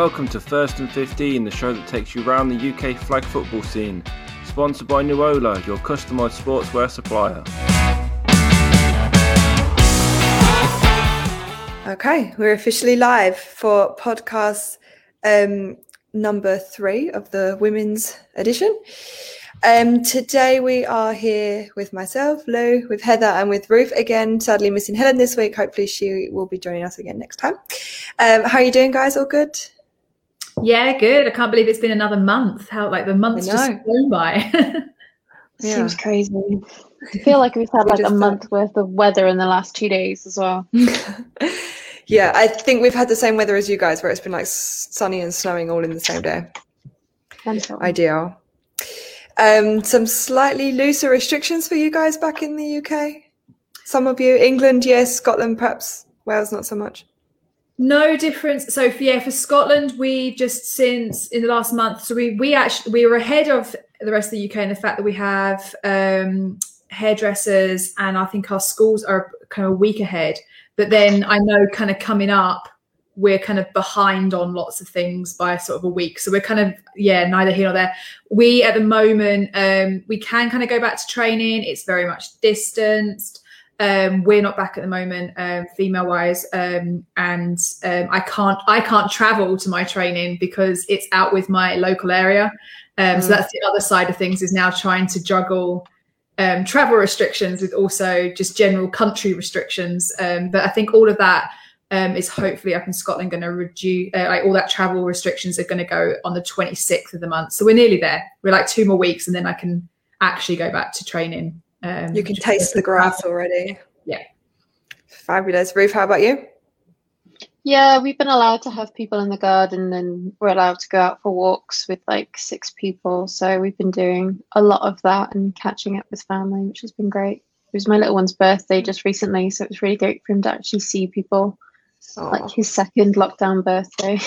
Welcome to First and 15, the show that takes you around the UK flag football scene. Sponsored by Nuola, your customised sportswear supplier. Okay, we're officially live for podcast um, number three of the women's edition. Um, today we are here with myself, Lou, with Heather, and with Ruth again. Sadly, missing Helen this week. Hopefully, she will be joining us again next time. Um, how are you doing, guys? All good? Yeah, good. I can't believe it's been another month. How like the months just flown by. yeah. Seems crazy. I feel like we've had like a month worth of weather in the last two days as well. yeah, I think we've had the same weather as you guys, where it's been like sunny and snowing all in the same day. Ideal. Um, some slightly looser restrictions for you guys back in the UK. Some of you, England, yes, Scotland, perhaps Wales, not so much. No difference. So for, yeah, for Scotland, we just since in the last month, so we we actually we were ahead of the rest of the UK in the fact that we have um, hairdressers, and I think our schools are kind of a week ahead. But then I know kind of coming up, we're kind of behind on lots of things by sort of a week. So we're kind of yeah, neither here nor there. We at the moment um, we can kind of go back to training. It's very much distanced. Um, we're not back at the moment, um, female wise, um, and um, I can't I can't travel to my training because it's out with my local area. Mm. So that's the other side of things is now trying to juggle um, travel restrictions with also just general country restrictions. but I think all of that is hopefully up in Scotland going to reduce uh, like all that travel restrictions are going to go on the 26th of the month. So we're nearly there. We're like two more weeks, and then I can actually go back to training um, you can taste the grass already. Yeah. Fabulous. Ruth, how about you? Yeah, we've been allowed to have people in the garden and we're allowed to go out for walks with like six people. So we've been doing a lot of that and catching up with family, which has been great. It was my little one's birthday just recently, so it was really great for him to actually see people. Aww. Like his second lockdown birthday.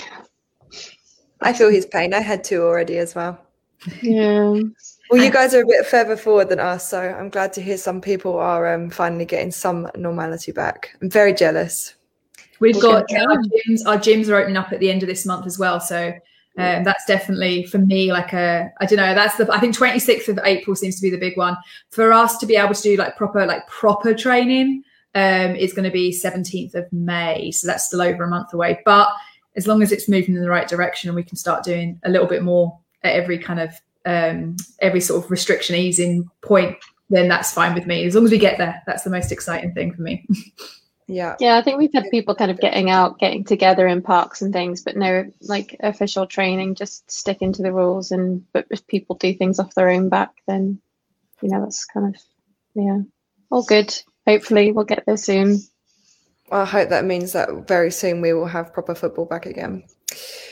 I feel his pain. I had two already as well. Yeah. Well, you guys are a bit further forward than us, so I'm glad to hear some people are um, finally getting some normality back. I'm very jealous. We've got our gyms. Our gyms are opening up at the end of this month as well, so um, that's definitely for me like a I don't know. That's the I think 26th of April seems to be the big one for us to be able to do like proper like proper training. Um, is going to be 17th of May, so that's still over a month away. But as long as it's moving in the right direction and we can start doing a little bit more at every kind of um, every sort of restriction easing point, then that's fine with me. As long as we get there, that's the most exciting thing for me. yeah. Yeah, I think we've had people kind of getting out, getting together in parks and things, but no like official training, just sticking to the rules. And but if people do things off their own back, then you know that's kind of yeah, all good. Hopefully, we'll get there soon. Well, I hope that means that very soon we will have proper football back again.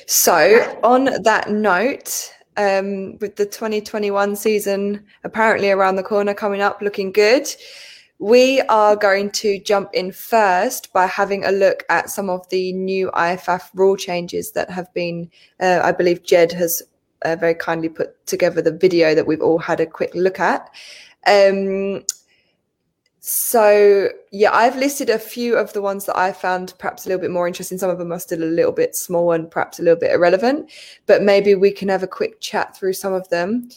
So, on that note, um, with the 2021 season apparently around the corner coming up, looking good. We are going to jump in first by having a look at some of the new IFAF rule changes that have been, uh, I believe Jed has uh, very kindly put together the video that we've all had a quick look at. Um, so yeah, I've listed a few of the ones that I found perhaps a little bit more interesting. Some of them are still a little bit small and perhaps a little bit irrelevant, but maybe we can have a quick chat through some of them.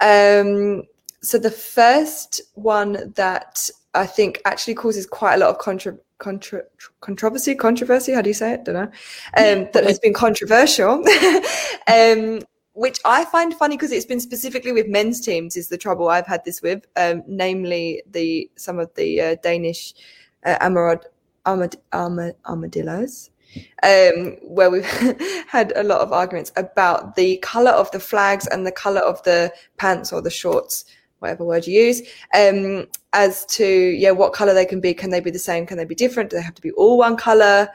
Um, so the first one that I think actually causes quite a lot of contra- contra- controversy, controversy. How do you say it? Don't know. Um, that has been controversial. um, which I find funny because it's been specifically with men's teams is the trouble I've had this with, um, namely the some of the uh, Danish uh, Amarod, Armad, Armad, armadillos, um, where we've had a lot of arguments about the color of the flags and the color of the pants or the shorts, whatever word you use, um, as to yeah what color they can be. Can they be the same? Can they be different? Do they have to be all one color?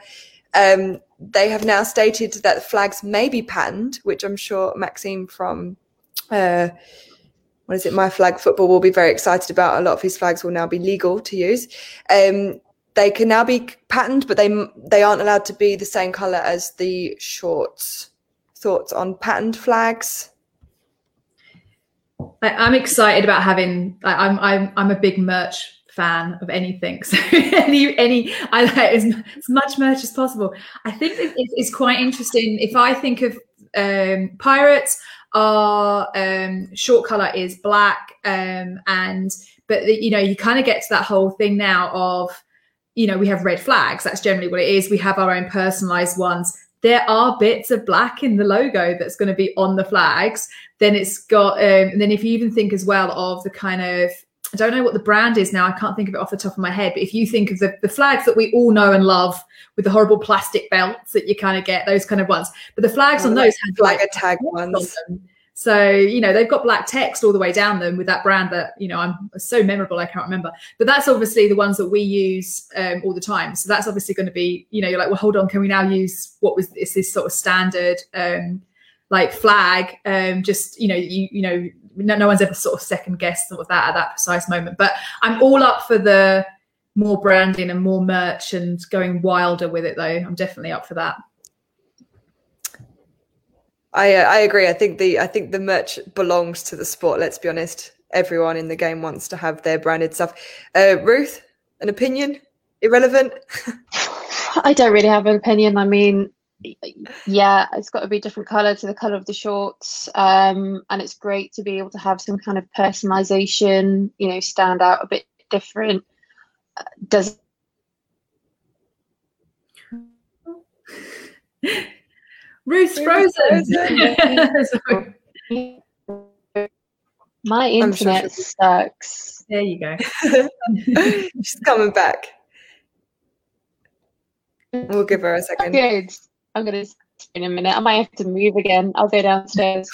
Um, they have now stated that flags may be patterned, which I'm sure Maxime from uh, what is it, My Flag Football will be very excited about. A lot of his flags will now be legal to use. Um, they can now be patterned, but they they aren't allowed to be the same color as the shorts. Thoughts on patterned flags? I, am excited about having. I'm I'm I'm a big merch fan of anything. So any any I like as, as much merch as possible. I think it's, it's quite interesting. If I think of um, pirates, our um, short color is black, um, and but the, you know you kind of get to that whole thing now of you know we have red flags. That's generally what it is. We have our own personalized ones. There are bits of black in the logo that's going to be on the flags. Then it's got, um, and then if you even think as well of the kind of I don't know what the brand is now. I can't think of it off the top of my head. But if you think of the, the flags that we all know and love with the horrible plastic belts that you kind of get, those kind of ones. But the flags oh, on those have like a tag ones. On so, you know, they've got black text all the way down them with that brand that, you know, I'm so memorable, I can't remember. But that's obviously the ones that we use um, all the time. So that's obviously going to be, you know, you're like, well, hold on, can we now use what was this, this sort of standard um, like flag? Um, just, you know, you, you know, no, no one's ever sort of second guessed sort of that at that precise moment. But I'm all up for the more branding and more merch and going wilder with it though. I'm definitely up for that. I uh, I agree. I think the I think the merch belongs to the sport. Let's be honest. Everyone in the game wants to have their branded stuff. Uh, Ruth, an opinion? Irrelevant. I don't really have an opinion. I mean, yeah, it's got to be a different color to the color of the shorts, um, and it's great to be able to have some kind of personalization. You know, stand out a bit different. Uh, does Ruth's frozen. frozen. My internet sure sucks. There you go. She's coming back. We'll give her a second. Good. I'm gonna in a minute. I might have to move again. I'll go downstairs.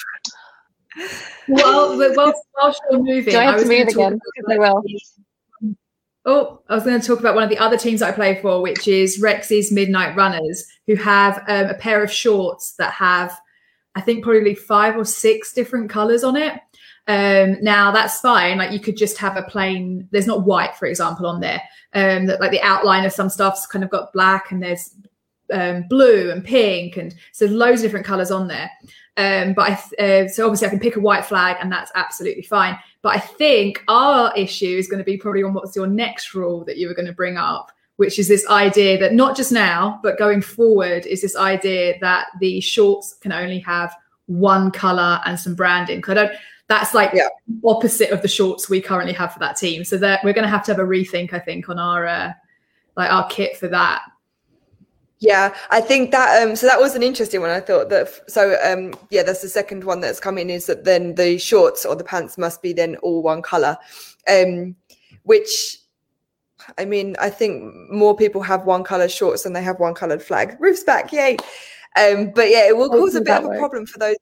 Well, whilst, whilst you're moving, Do I have I to move again? Because I will. Oh, I was going to talk about one of the other teams I play for, which is Rex's Midnight Runners, who have um, a pair of shorts that have, I think, probably five or six different colors on it. Um, now that's fine. Like you could just have a plain. There's not white, for example, on there. Um, that like the outline of some stuff's kind of got black, and there's um, blue and pink, and so loads of different colors on there. Um, but I, uh, so obviously I can pick a white flag, and that's absolutely fine. But I think our issue is going to be probably on what's your next rule that you were going to bring up, which is this idea that not just now, but going forward, is this idea that the shorts can only have one color and some branding. Because I don't, that's like yeah. opposite of the shorts we currently have for that team. So that we're going to have to have a rethink, I think, on our uh, like our kit for that. Yeah, I think that um so that was an interesting one. I thought that so um yeah, that's the second one that's coming is that then the shorts or the pants must be then all one color. Um which I mean, I think more people have one color shorts than they have one colored flag. Ruth's back, yay. Um but yeah, it will cause a bit of a problem for those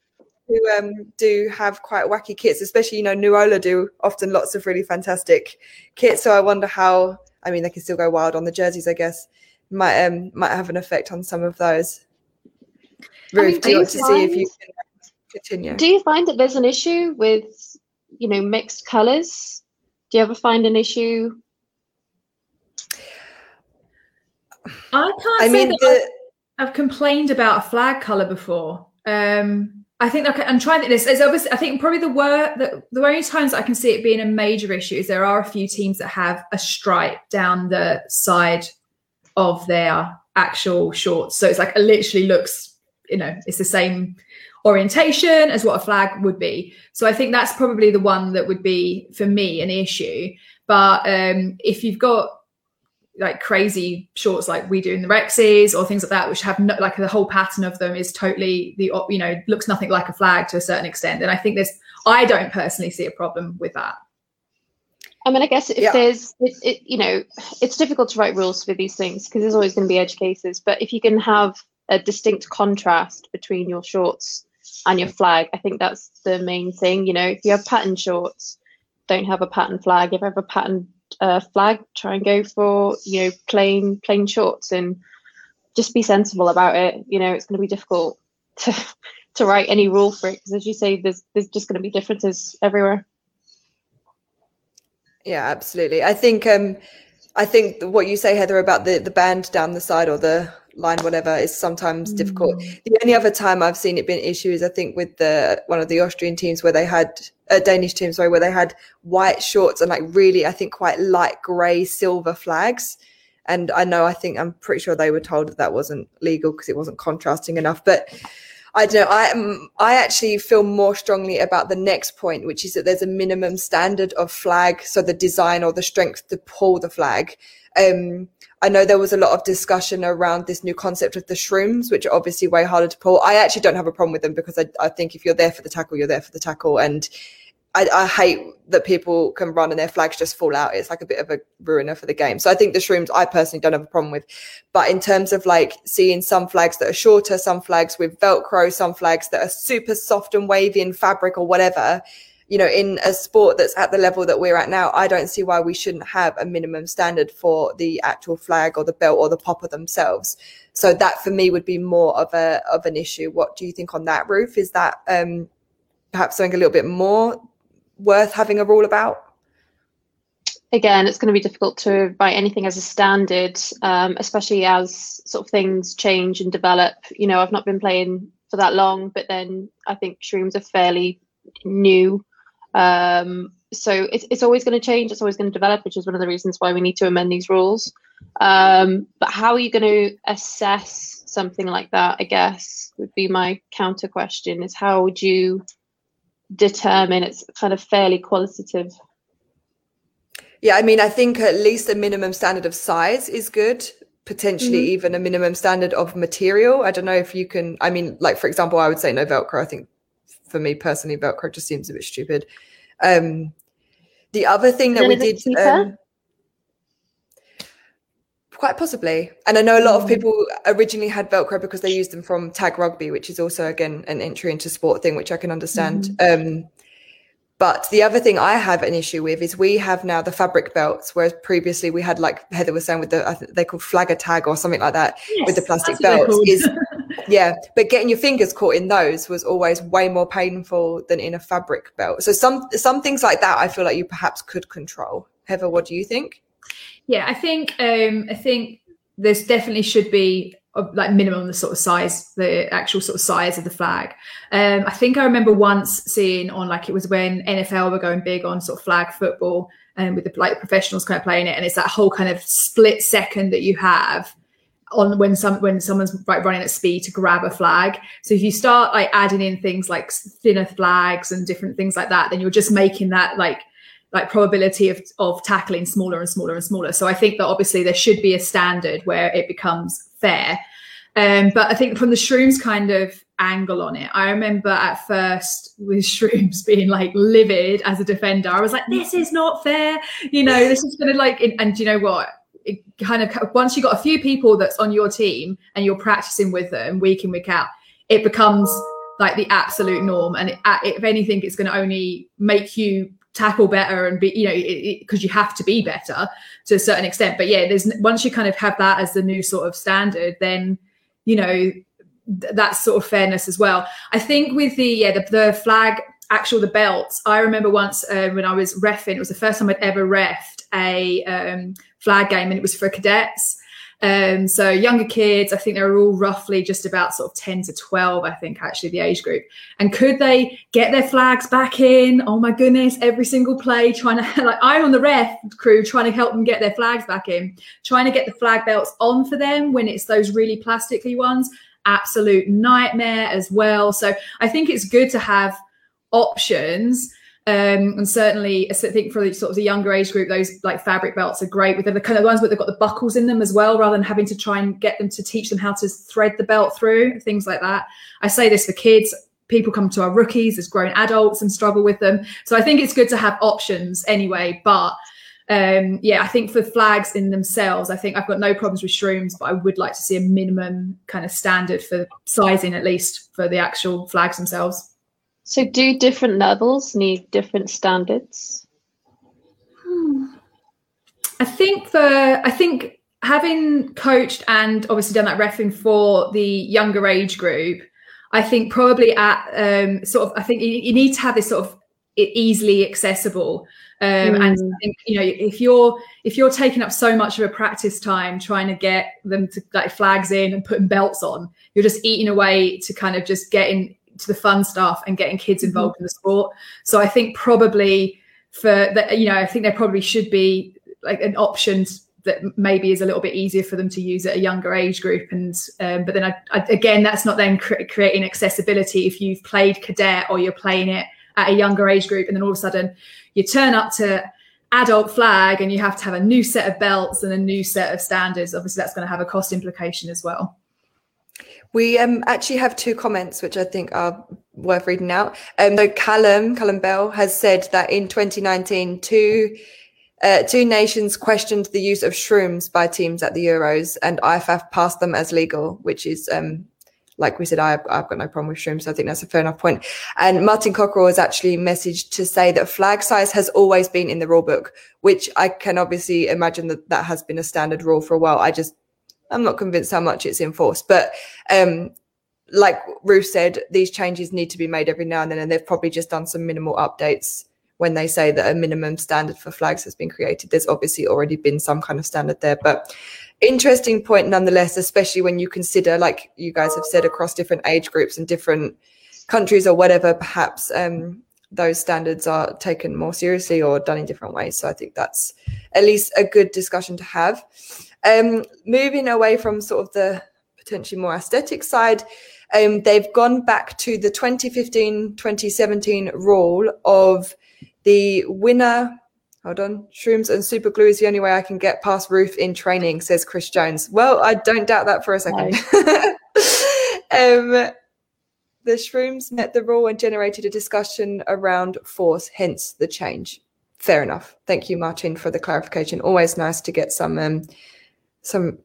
who um, do have quite wacky kits, especially you know Nuola do often lots of really fantastic kits. So I wonder how. I mean, they can still go wild on the jerseys, I guess might um might have an effect on some of those. Ruth, I mean, do you want to see if you can continue? Do you find that there's an issue with you know mixed colours? Do you ever find an issue? I can't I mean, the... I've, I've, complained about a flag colour before. Um, I think okay, I'm trying this. It's obviously, I think probably the word the, the only times I can see it being a major issue is there are a few teams that have a stripe down the side of their actual shorts. So it's like it literally looks, you know, it's the same orientation as what a flag would be. So I think that's probably the one that would be for me an issue. But um, if you've got like crazy shorts like we do in the Rexes or things like that, which have no, like the whole pattern of them is totally the you know looks nothing like a flag to a certain extent. And I think there's I don't personally see a problem with that. I mean, I guess if yeah. there's, it, it, you know, it's difficult to write rules for these things because there's always going to be edge cases. But if you can have a distinct contrast between your shorts and your flag, I think that's the main thing. You know, if you have pattern shorts, don't have a pattern flag. If you have a pattern uh, flag, try and go for you know plain plain shorts and just be sensible about it. You know, it's going to be difficult to to write any rule for it because, as you say, there's there's just going to be differences everywhere. Yeah, absolutely. I think um, I think what you say, Heather, about the the band down the side or the line, whatever, is sometimes mm. difficult. The only other time I've seen it been an issue is I think with the one of the Austrian teams where they had uh, Danish team, sorry, where they had white shorts and like really, I think quite light grey silver flags. And I know, I think I'm pretty sure they were told that that wasn't legal because it wasn't contrasting enough. But I don't know. I um, I actually feel more strongly about the next point, which is that there's a minimum standard of flag, so the design or the strength to pull the flag. Um, I know there was a lot of discussion around this new concept of the shrooms, which are obviously way harder to pull. I actually don't have a problem with them because I, I think if you're there for the tackle, you're there for the tackle. And I, I, hate that people can run and their flags just fall out. It's like a bit of a ruiner for the game. So I think the shrooms I personally don't have a problem with. But in terms of like seeing some flags that are shorter, some flags with Velcro, some flags that are super soft and wavy in fabric or whatever, you know, in a sport that's at the level that we're at now, I don't see why we shouldn't have a minimum standard for the actual flag or the belt or the popper themselves. So that for me would be more of a of an issue. What do you think on that, Ruth? Is that um, perhaps something a little bit more worth having a rule about? Again, it's going to be difficult to write anything as a standard, um, especially as sort of things change and develop. You know, I've not been playing for that long, but then I think shrooms are fairly new um, so it's, it's always going to change. It's always going to develop, which is one of the reasons why we need to amend these rules. Um, but how are you going to assess something like that? I guess would be my counter question: is how would you determine it's kind of fairly qualitative? Yeah, I mean, I think at least a minimum standard of size is good. Potentially mm-hmm. even a minimum standard of material. I don't know if you can. I mean, like for example, I would say no Velcro. I think for me personally, Velcro just seems a bit stupid. Um, the other thing that we did. Um, quite possibly. And I know a lot of mm. people originally had Velcro because they used them from tag rugby, which is also again an entry into sport thing, which I can understand. Mm. Um, but the other thing I have an issue with is we have now the fabric belts, whereas previously we had like Heather was saying with the I think they called Flag-A-Tag or something like that yes, with the plastic belts. Is yeah, but getting your fingers caught in those was always way more painful than in a fabric belt. So some some things like that I feel like you perhaps could control. Heather, what do you think? Yeah, I think um I think there's definitely should be like minimum the sort of size, the actual sort of size of the flag. Um, I think I remember once seeing on like it was when NFL were going big on sort of flag football and with the like professionals kind of playing it, and it's that whole kind of split second that you have on when some when someone's like running at speed to grab a flag. So if you start like adding in things like thinner flags and different things like that, then you're just making that like like probability of of tackling smaller and smaller and smaller. So I think that obviously there should be a standard where it becomes fair. Um, but I think from the shrooms kind of angle on it, I remember at first with shrooms being like livid as a defender. I was like, this is not fair. You know, this is going to like, and you know what? It kind of once you got a few people that's on your team and you're practicing with them week in week out, it becomes like the absolute norm. And it, if anything, it's going to only make you tackle better and be you know because you have to be better to a certain extent. But yeah there's once you kind of have that as the new sort of standard then you know th- that's sort of fairness as well. I think with the yeah the, the flag actual the belts i remember once uh, when i was refing it was the first time i'd ever refed a um, flag game and it was for cadets um, so younger kids, I think they're all roughly just about sort of 10 to 12, I think, actually, the age group. And could they get their flags back in? Oh my goodness, every single play, trying to, like, I'm on the ref crew trying to help them get their flags back in, trying to get the flag belts on for them when it's those really plasticky ones. Absolute nightmare as well. So I think it's good to have options um, and certainly, I think for the sort of the younger age group, those like fabric belts are great with the kind of ones where they've got the buckles in them as well, rather than having to try and get them to teach them how to thread the belt through, things like that. I say this for kids. People come to our rookies as grown adults and struggle with them. So I think it's good to have options anyway. But um, yeah, I think for flags in themselves, I think I've got no problems with shrooms, but I would like to see a minimum kind of standard for sizing, at least for the actual flags themselves. So, do different levels need different standards? I think the I think having coached and obviously done that refing for the younger age group, I think probably at um, sort of I think you, you need to have this sort of easily accessible. Um, mm. And I think you know if you're if you're taking up so much of a practice time trying to get them to like flags in and putting belts on, you're just eating away to kind of just getting to the fun stuff and getting kids involved mm-hmm. in the sport. So I think probably for that, you know, I think there probably should be like an option that maybe is a little bit easier for them to use at a younger age group. And um, but then I, I, again, that's not then cre- creating accessibility if you've played cadet or you're playing it at a younger age group, and then all of a sudden you turn up to adult flag and you have to have a new set of belts and a new set of standards. Obviously, that's going to have a cost implication as well. We um, actually have two comments which I think are worth reading out. Um, so Callum, Callum Bell has said that in 2019, two uh, two nations questioned the use of shrooms by teams at the Euros, and IFAF passed them as legal, which is, um, like we said, I, have got no problem with shrooms. So I think that's a fair enough point. And Martin Cockerell has actually messaged to say that flag size has always been in the rule book, which I can obviously imagine that that has been a standard rule for a while. I just, I'm not convinced how much it's enforced, but um, like Ruth said, these changes need to be made every now and then, and they've probably just done some minimal updates when they say that a minimum standard for flags has been created. There's obviously already been some kind of standard there, but interesting point nonetheless, especially when you consider, like you guys have said, across different age groups and different countries or whatever, perhaps um, those standards are taken more seriously or done in different ways. So I think that's at least a good discussion to have. Um, moving away from sort of the potentially more aesthetic side, um, they've gone back to the 2015 2017 rule of the winner, hold on, shrooms and super glue is the only way I can get past Ruth in training, says Chris Jones. Well, I don't doubt that for a second. um, the shrooms met the rule and generated a discussion around force, hence the change. Fair enough. Thank you, Martin, for the clarification. Always nice to get some um, some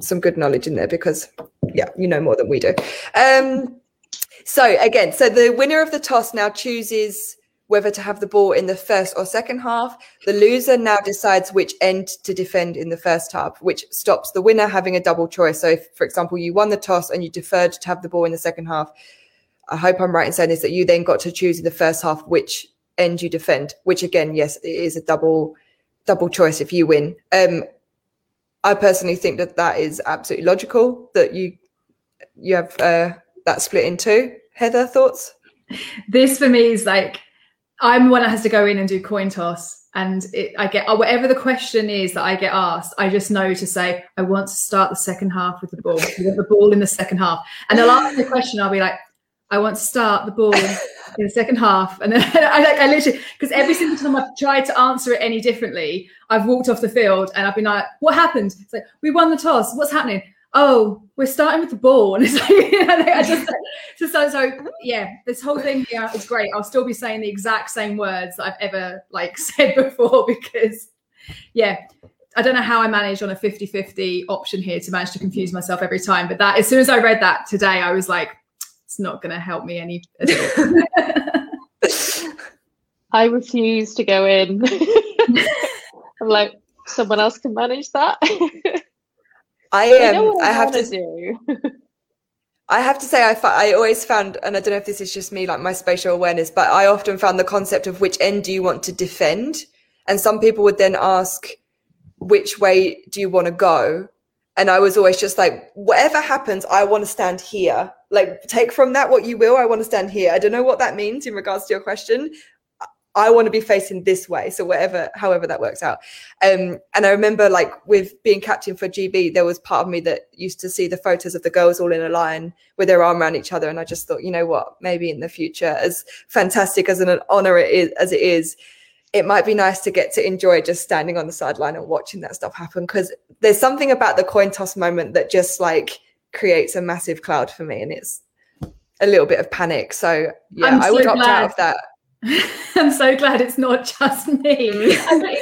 some good knowledge in there because yeah, you know more than we do. Um, so again, so the winner of the toss now chooses whether to have the ball in the first or second half. The loser now decides which end to defend in the first half, which stops the winner having a double choice. So, if, for example, you won the toss and you deferred to have the ball in the second half, I hope I'm right in saying this that you then got to choose in the first half which end you defend. Which again, yes, it is a double double choice if you win. Um, I personally think that that is absolutely logical that you you have uh, that split in two. Heather, thoughts? This for me is like I'm the one that has to go in and do coin toss. And it, I get whatever the question is that I get asked, I just know to say, I want to start the second half with the ball. You want the ball in the second half. And they'll ask the question, I'll be like, I want to start the ball in the second half. And then I like I literally because every single time I've tried to answer it any differently, I've walked off the field and I've been like, what happened? It's like, we won the toss. What's happening? oh, we're starting with the ball. And it's like, I just, so, so, so, yeah, this whole thing yeah, is great. I'll still be saying the exact same words that I've ever like said before because, yeah, I don't know how I manage on a 50 50 option here to manage to confuse myself every time. But that, as soon as I read that today, I was like, it's not going to help me any. I refuse to go in. I'm like, someone else can manage that. I am. Um, I have to do. I have to say, I, I always found, and I don't know if this is just me, like my spatial awareness, but I often found the concept of which end do you want to defend? And some people would then ask, which way do you want to go? And I was always just like, whatever happens, I want to stand here. Like, take from that what you will. I want to stand here. I don't know what that means in regards to your question, I want to be facing this way. So whatever, however that works out. Um, and I remember like with being captain for GB, there was part of me that used to see the photos of the girls all in a line with their arm around each other. And I just thought, you know what, maybe in the future, as fantastic as an honor it is, as it is, it might be nice to get to enjoy just standing on the sideline and watching that stuff happen. Cause there's something about the coin toss moment that just like creates a massive cloud for me. And it's a little bit of panic. So yeah, so I would opt out of that I'm so glad it's not just me.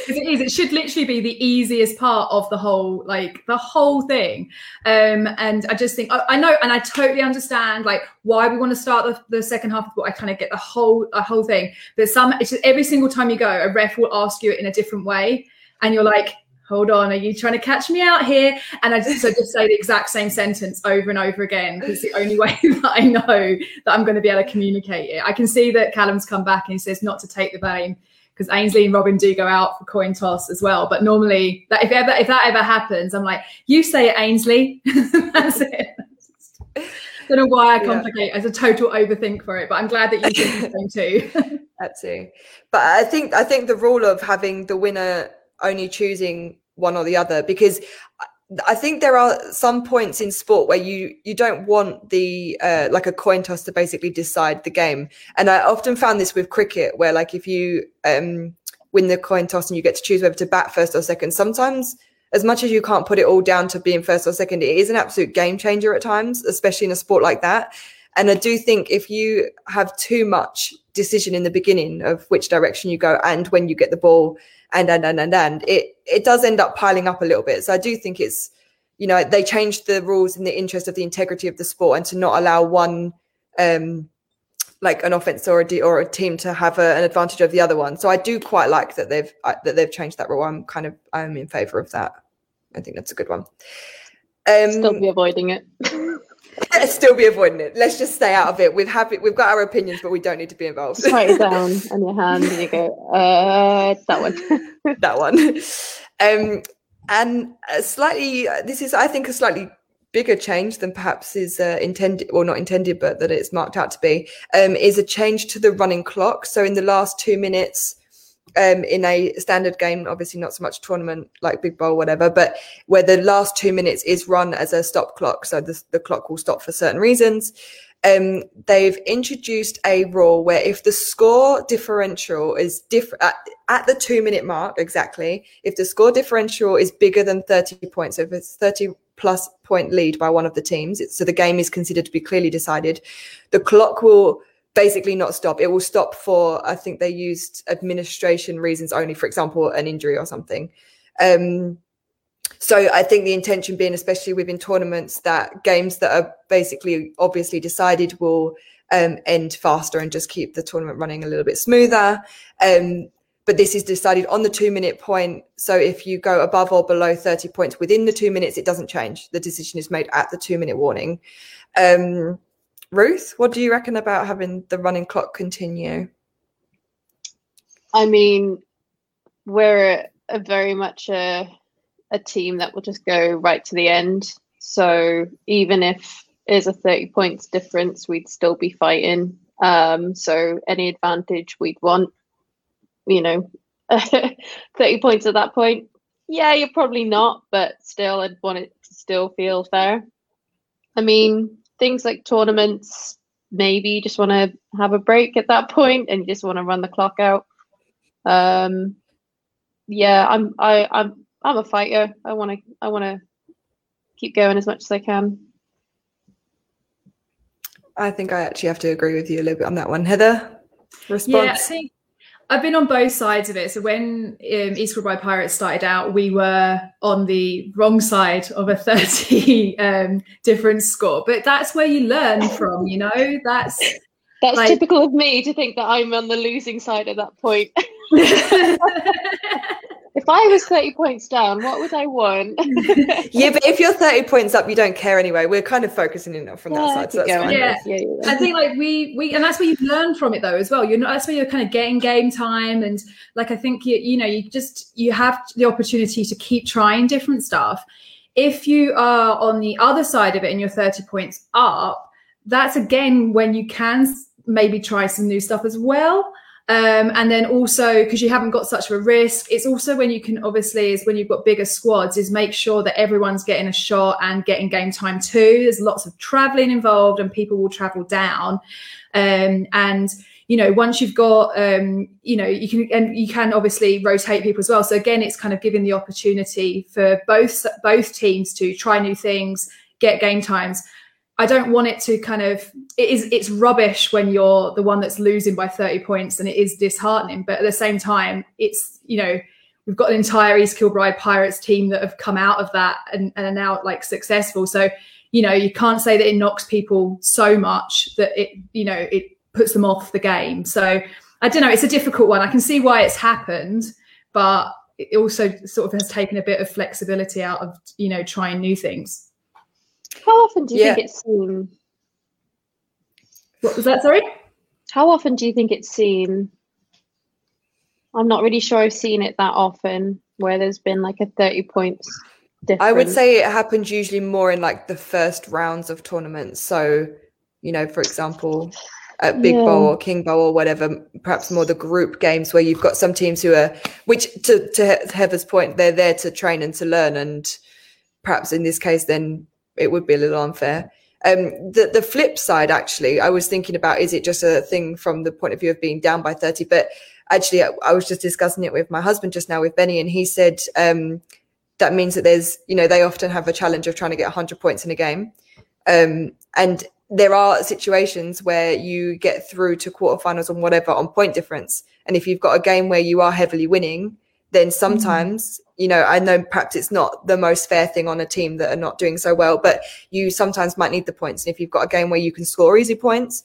It is. It should literally be the easiest part of the whole, like the whole thing. Um, and I just think I, I, know, and I totally understand, like why we want to start the, the second half. But I kind of get the whole, the whole thing. But some, it's just every single time you go, a ref will ask you it in a different way, and you're like, hold on, are you trying to catch me out here? And I just so just say the exact same sentence over and over again because the only way that I know that I'm going to be able to communicate it. I can see that Callum's come back and he says not to take the blame because Ainsley and Robin do go out for coin toss as well. But normally, that if ever if that ever happens, I'm like, you say it, Ainsley. That's it. don't know why I complicate yeah. as a total overthink for it, but I'm glad that you think the same too. that too. But I think I think the rule of having the winner only choosing one or the other because I think there are some points in sport where you you don't want the uh, like a coin toss to basically decide the game, and I often found this with cricket where like if you um, win the coin toss and you get to choose whether to bat first or second, sometimes as much as you can't put it all down to being first or second, it is an absolute game changer at times, especially in a sport like that. And I do think if you have too much decision in the beginning of which direction you go and when you get the ball and and and and, and it it does end up piling up a little bit. So I do think it's you know they changed the rules in the interest of the integrity of the sport and to not allow one um like an offense or a, or a team to have a, an advantage of the other one. So I do quite like that they've uh, that they've changed that rule. I'm kind of I'm in favor of that. I think that's a good one. Um, Still be avoiding it. still be avoiding it. Let's just stay out of it. We've have we've got our opinions, but we don't need to be involved. Just write it down on your hand and you go, uh, that one. that one. Um, and slightly, this is, I think, a slightly bigger change than perhaps is uh, intended, or not intended, but that it's marked out to be, um, is a change to the running clock. So in the last two minutes, um, in a standard game, obviously not so much tournament like Big Bowl, whatever, but where the last two minutes is run as a stop clock. So the, the clock will stop for certain reasons. Um, they've introduced a rule where if the score differential is different at, at, the two minute mark, exactly, if the score differential is bigger than 30 points, so if it's 30 plus point lead by one of the teams, so the game is considered to be clearly decided, the clock will basically not stop. It will stop for, I think they used administration reasons only, for example, an injury or something. Um, so I think the intention being, especially within tournaments, that games that are basically obviously decided will um, end faster and just keep the tournament running a little bit smoother. Um, but this is decided on the two minute point. So if you go above or below 30 points within the two minutes, it doesn't change. The decision is made at the two minute warning. Um, Ruth, what do you reckon about having the running clock continue? I mean, we're a very much a, a team that will just go right to the end. So even if there's a 30 points difference, we'd still be fighting. Um, so any advantage we'd want, you know, 30 points at that point, yeah, you're probably not, but still, I'd want it to still feel fair. I mean, things like tournaments, maybe you just want to have a break at that point and you just want to run the clock out. Um, yeah, I'm I I'm I'm a fighter. I want to I want to keep going as much as I can. I think I actually have to agree with you a little bit on that one, Heather. Response. Yeah, I think I've been on both sides of it. So when um, East Kilbride Pirates started out, we were on the wrong side of a 30 um, difference score. But that's where you learn from, you know. That's that's like, typical of me to think that I'm on the losing side at that point. if I was 30 points down, what would I want? yeah, but if you're 30 points up, you don't care anyway. We're kind of focusing in from yeah, that side. So that's fine. Yeah. yeah, yeah. I think like we we and that's where you learn from it though as well. You're not that's where you're kind of getting game time and like I think you you know, you just you have the opportunity to keep trying different stuff. If you are on the other side of it and you're 30 points up, that's again when you can maybe try some new stuff as well. Um, and then also because you haven't got such a risk, it's also when you can obviously is when you've got bigger squads is make sure that everyone's getting a shot and getting game time too. There's lots of traveling involved and people will travel down. Um, and you know once you've got um, you know you can and you can obviously rotate people as well so again it's kind of giving the opportunity for both both teams to try new things get game times I don't want it to kind of it is it's rubbish when you're the one that's losing by 30 points and it is disheartening. But at the same time, it's you know, we've got an entire East Kilbride Pirates team that have come out of that and, and are now like successful. So, you know, you can't say that it knocks people so much that it, you know, it puts them off the game. So I don't know, it's a difficult one. I can see why it's happened, but it also sort of has taken a bit of flexibility out of, you know, trying new things. How often do you yeah. think it's seen? What was that? Sorry. How often do you think it's seen? I'm not really sure I've seen it that often where there's been like a 30 points different? I would say it happens usually more in like the first rounds of tournaments. So, you know, for example, at Big Yeah. Bowl or King Bowl or whatever, perhaps more the group games where you've got some teams who are, which to, to Heather's point, they're there to train and to learn. And perhaps in this case, then it would be a little unfair. Um, the, the flip side, actually, I was thinking about is it just a thing from the point of view of being down by 30? But actually, I, I was just discussing it with my husband just now with Benny, and he said um, that means that there's, you know, they often have a challenge of trying to get 100 points in a game. Um, and there are situations where you get through to quarterfinals and whatever on point difference. And if you've got a game where you are heavily winning, then mm-hmm. sometimes, you know, I know perhaps it's not the most fair thing on a team that are not doing so well, but you sometimes might need the points. And if you've got a game where you can score easy points,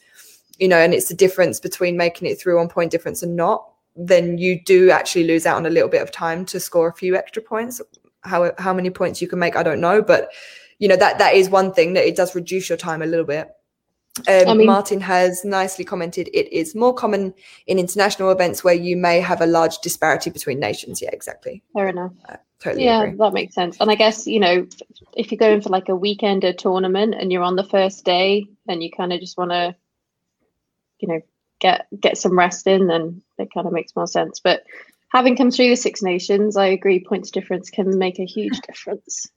you know, and it's the difference between making it through on point difference and not, then you do actually lose out on a little bit of time to score a few extra points. How how many points you can make, I don't know, but you know that that is one thing that it does reduce your time a little bit. Um, I mean- Martin has nicely commented it is more common in international events where you may have a large disparity between nations. Yeah, exactly. Fair enough. Totally Yeah, agree. that makes sense. And I guess, you know, if you're going for like a weekender tournament and you're on the first day and you kind of just want to, you know, get get some rest in, then it kind of makes more sense. But having come through the Six Nations, I agree points difference can make a huge difference.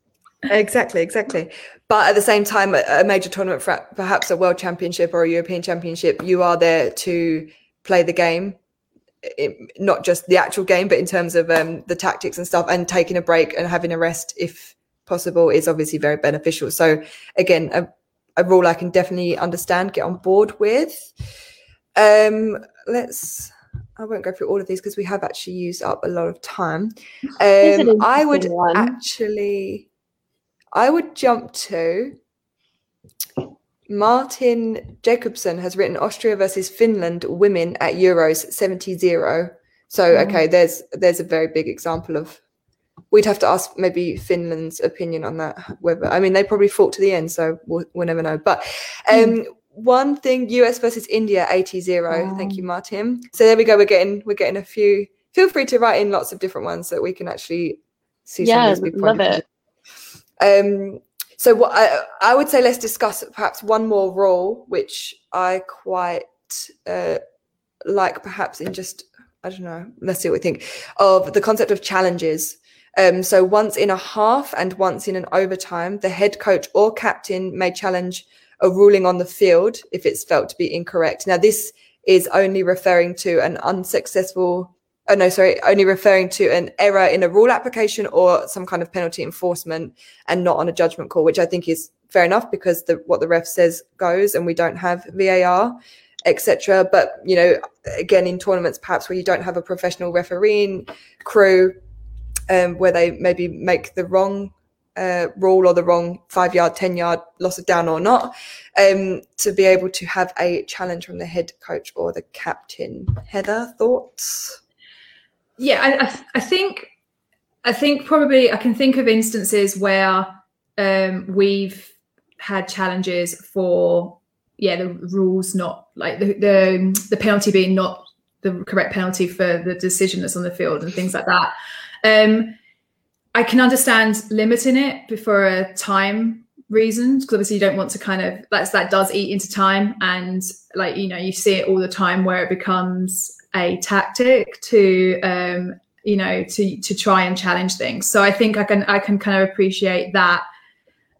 Exactly, exactly. But at the same time, a, major tournament, for perhaps a world championship or a European championship, you are there to play the game, it, not just the actual game, but in terms of um, the tactics and stuff. And taking a break and having a rest, if possible, is obviously very beneficial. So again, a, a rule I can definitely understand, get on board with. Um, let's. I won't go through all of these because we have actually used up a lot of time. Um, I would one. actually, I would jump to Martin Jacobson has written Austria versus Finland women at Euros 70 0. So Mhm. okay, there's there's a very big example of we'd have to ask maybe Finland's opinion on that. Whether I mean they probably fought to the end, so we'll, we'll never know. But um, one thing, US versus India 80 0. Thank you, Martin. So there we go. We're getting we're getting a few. Feel free to write in lots of different ones so that we can actually see some Yeah, of these big love it. Um, so what I, I would say, let's discuss perhaps one more rule, which I quite uh, like, perhaps in just I don't know. Let's see what we think of the concept of challenges. Um, so once in a half and once in an overtime, the head coach or captain may challenge a ruling on the field if it's felt to be incorrect. Now, this is only referring to an unsuccessful oh no sorry only referring to an error in a rule application or some kind of penalty enforcement and not on a judgment call which i think is fair enough because the what the ref says goes and we don't have var etc but you know again in tournaments perhaps where you don't have a professional refereeing crew um, where they maybe make the wrong uh, rule or the wrong five yard, 10 yard loss of down or not, um, to be able to have a challenge from the head coach or the captain. Heather, thoughts? Yeah I, I, think i think probably i can think of instances where um we've had challenges for yeah the rules not like the the, the penalty being not the correct penalty for the decision that's on the field and things like that. Um i can understand limiting it for a time reasons because obviously you don't want to kind of that's that does eat into time and like you know you see it all the time where it becomes a tactic to um you know to to try and challenge things so i think i can i can kind of appreciate that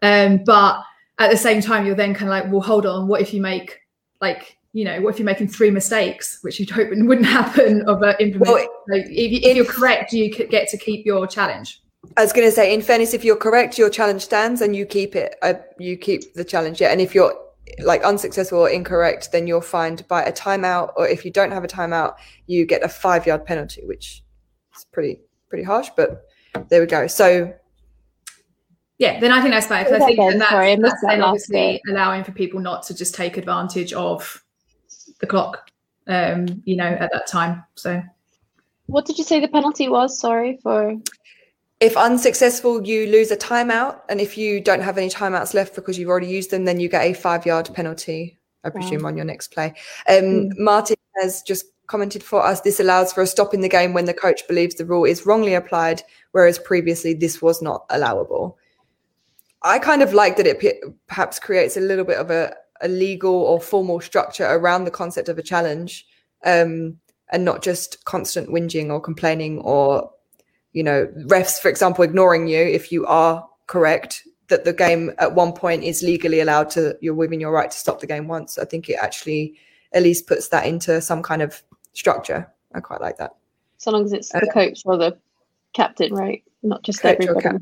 um but at the same time you're then kind of like well hold on what if you make like you know what if you're making three mistakes which you'd hope wouldn't happen of a implement Well, so if, you- if you're correct you could get to keep your challenge I was going to say, in fairness, if you're correct, your challenge stands and you keep it. Uh, you keep the challenge. Yeah, and if you're like unsuccessful or incorrect, then you're fined by a timeout. Or if you don't have a timeout, you get a five yard penalty, which is pretty pretty harsh. But there we go. So yeah then i think that's fine 'cause Say i think that again, that sorry, that's, that then last obviously allowing for people not to just take advantage of the clock um you know at that time so What did you say the penalty was? Sorry for. If unsuccessful, you lose a timeout, and if you don't have any timeouts left because you've already used them, then you get a five yard penalty. I presume on your next play. Um, Martin has just commented for us this allows for a stop in the game when the coach believes the rule is wrongly applied, whereas previously this was not allowable. I kind of like that it perhaps creates a little bit of a, a, legal or formal structure around the concept of a challenge um, and not just constant whinging or complaining or, you know, refs, for example, ignoring you if you are correct that the game at one point is legally allowed to, you're within your right to stop the game once. I think it actually at least puts that into some kind of structure. I quite like that. So long as it's the uh, coach or the captain, right? Not just everybody.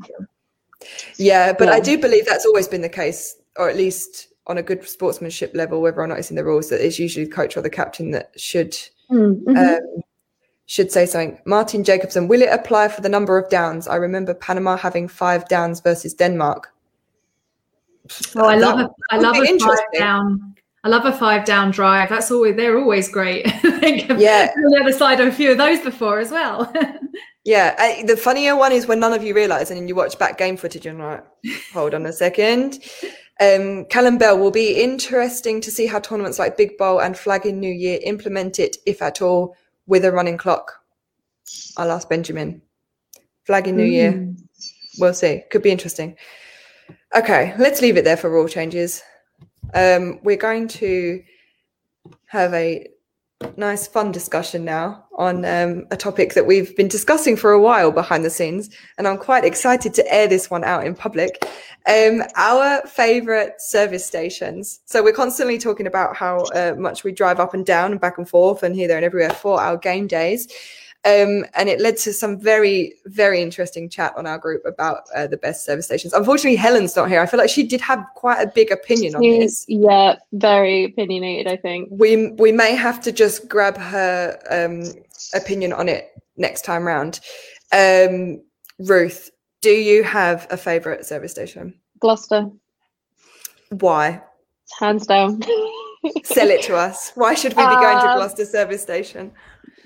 Yeah, but yeah. I do believe that's always been the case, or at least on a good sportsmanship level, whether or not it's in the rules, that it's usually the coach or the captain that should mm-hmm. um, should say something. Martin Jacobson, will it apply for the number of downs? I remember Panama having five downs versus Denmark. Oh, I love a, I love a five down. I love a five down drive. That's always they're always great. I think yeah, on the other side of a few of those before as well. Yeah, the funnier one is when none of you realise and then you watch back game footage and like, hold on a second. Um, Callum Bell will be interesting to see how tournaments like Big Bowl and Flag in New Year implement it, if at all, with a running clock. I'll ask Benjamin. Flagging New mm. Year. We'll see. Could be interesting. Okay, let's leave it there for rule changes. Um, we're going to have a nice, fun discussion now on um, a topic that we've been discussing for a while behind the scenes. And I'm quite excited to air this one out in public. Um, our favorite service stations. So we're constantly talking about how uh, much we drive up and down and back and forth and here, there, and everywhere for our game days. Um, and it led to some very, very interesting chat on our group about uh, the best service stations. Unfortunately, Helen's not here. I feel like she did have quite a big opinion on this. Yeah, very opinionated. I think we we may have to just grab her um, opinion on it next time round. Um, Ruth, do you have a favourite service station? Gloucester. Why? Hands down. Sell it to us. Why should we be going to um, Gloucester service station?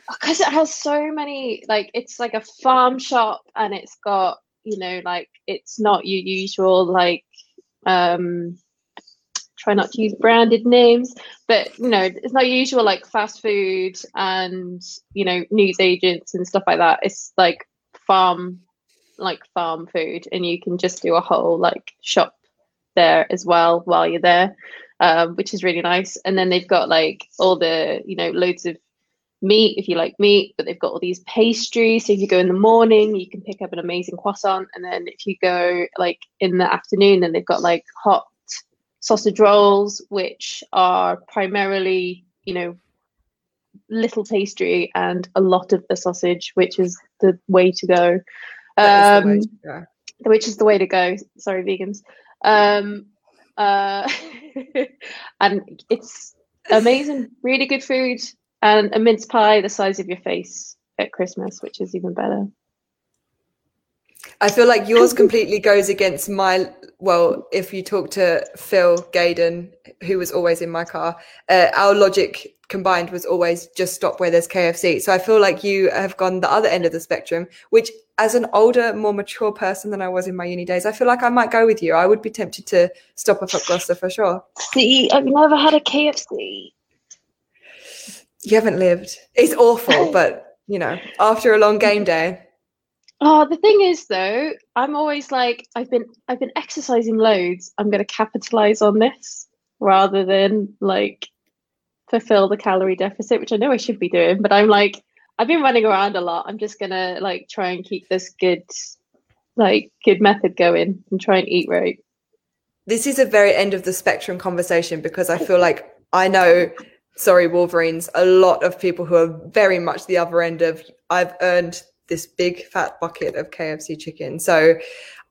Because it has so many like it's like a farm shop and it's got you know like it's not your usual like um try not to use branded names but you know it's not usual like fast food and you know news agents and stuff like that. It's like farm like farm food and you can just do a whole like shop there as well while you're there um, which is really nice. And then they've got like all the you know loads of meat if you like meat, but they've got all these pastries. So if you go in the morning, you can pick up an amazing croissant. And then if you go like in the afternoon, then they've got like hot sausage rolls, which are primarily, you know, little pastry and a lot of the sausage, which is the way to go. Um, to go. Which is the way to go. Sorry, vegans. Um, uh, and it's amazing, really good food and a mince pie the size of your face at Christmas, which is even better. I feel like yours completely goes against my. Well, if you talk to Phil Gaydon, who was always in my car, uh, our logic combined was always just stop where there's KFC. So I feel like you have gone the other end of the spectrum, which as an older, more mature person than I was in my uni days, I feel like I might go with you. I would be tempted to stop off at Gloucester for sure. See, I've never had a KFC. You haven't lived. It's awful, but you know, after a long game day. Oh, the thing is though, I'm always like I've been I've been exercising loads. I'm going to capitalize on this rather than like fulfill the calorie deficit, which I know I should be doing, but I'm like I've been running around a lot. I'm just going to like try and keep this good like good method going and try and eat right. This is a very end of the spectrum conversation because I feel like I know sorry, Wolverines, a lot of people who are very much the other end of I've earned this big fat bucket of KFC chicken. So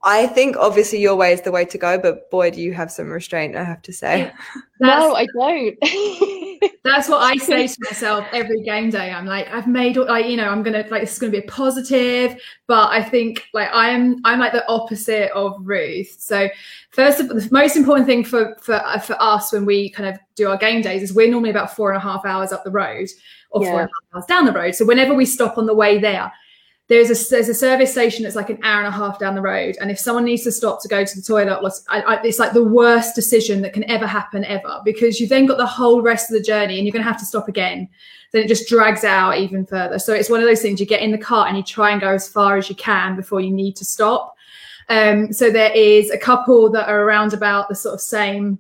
I think obviously your way is the way to go, but boy, do you have some restraint, I have to say. no, I don't. that's what I say to myself every game day. I'm like, I've made like, you know, I'm gonna like this is gonna be a positive, but I think like I am I'm like the opposite of Ruth. So first of all, the most important thing for for for us when we kind of do our game days is we're normally about four and a half hours up the road or yeah. four and a half hours down the road. So whenever we stop on the way there, there's a there's a service station that's like an hour and a half down the road, and if someone needs to stop to go to the toilet, I, I, it's like the worst decision that can ever happen ever because you've then got the whole rest of the journey, and you're going to have to stop again. Then it just drags out even further. So it's one of those things you get in the car and you try and go as far as you can before you need to stop. Um, so there is a couple that are around about the sort of same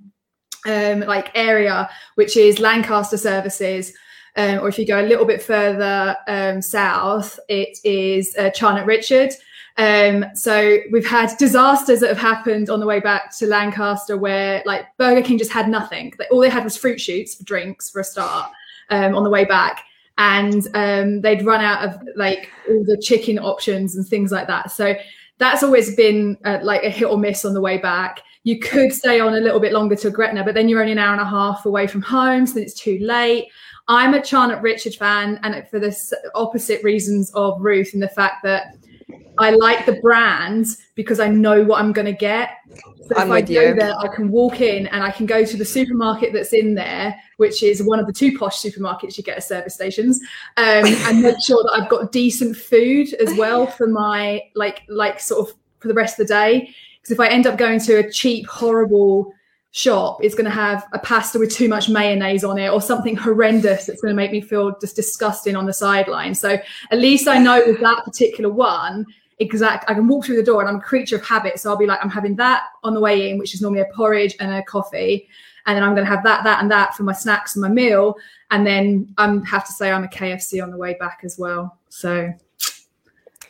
um, like area, which is Lancaster Services. Um, or if you go a little bit further um, south, it is uh, Charnock Richard. Um, so we've had disasters that have happened on the way back to Lancaster where like Burger King just had nothing. All they had was fruit shoots for drinks for a start um, on the way back. And um, they'd run out of like all the chicken options and things like that. So that's always been uh, like a hit or miss on the way back. You could stay on a little bit longer to Gretna, but then you're only an hour and a half away from home, so it's too late. I'm a Charnock Richard fan, and for the opposite reasons of Ruth, and the fact that I like the brand because I know what I'm going to get. So I'm if I go you. there, I can walk in and I can go to the supermarket that's in there, which is one of the two posh supermarkets you get at service stations, um, and make sure that I've got decent food as well for my like like sort of for the rest of the day. Because if I end up going to a cheap, horrible shop, is going to have a pasta with too much mayonnaise on it or something horrendous that's going to make me feel just disgusting on the sideline. So at least I know with that particular one, exact I can walk through the door and I'm a creature of habit. So I'll be like, I'm having that on the way in, which is normally a porridge and a coffee. And then I'm going to have that, that, and that for my snacks and my meal. And then I have to say I'm a KFC on the way back as well. So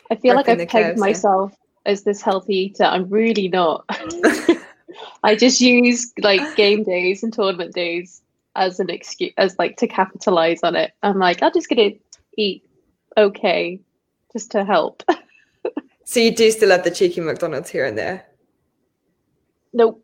I feel like I've pegged KFC. myself as this healthy eater. I'm really not. I just use like game days and tournament days as an excuse, as like to capitalize on it. I'm like, I'm just gonna eat okay, just to help. So you do still have the cheeky McDonald's here and there. nope.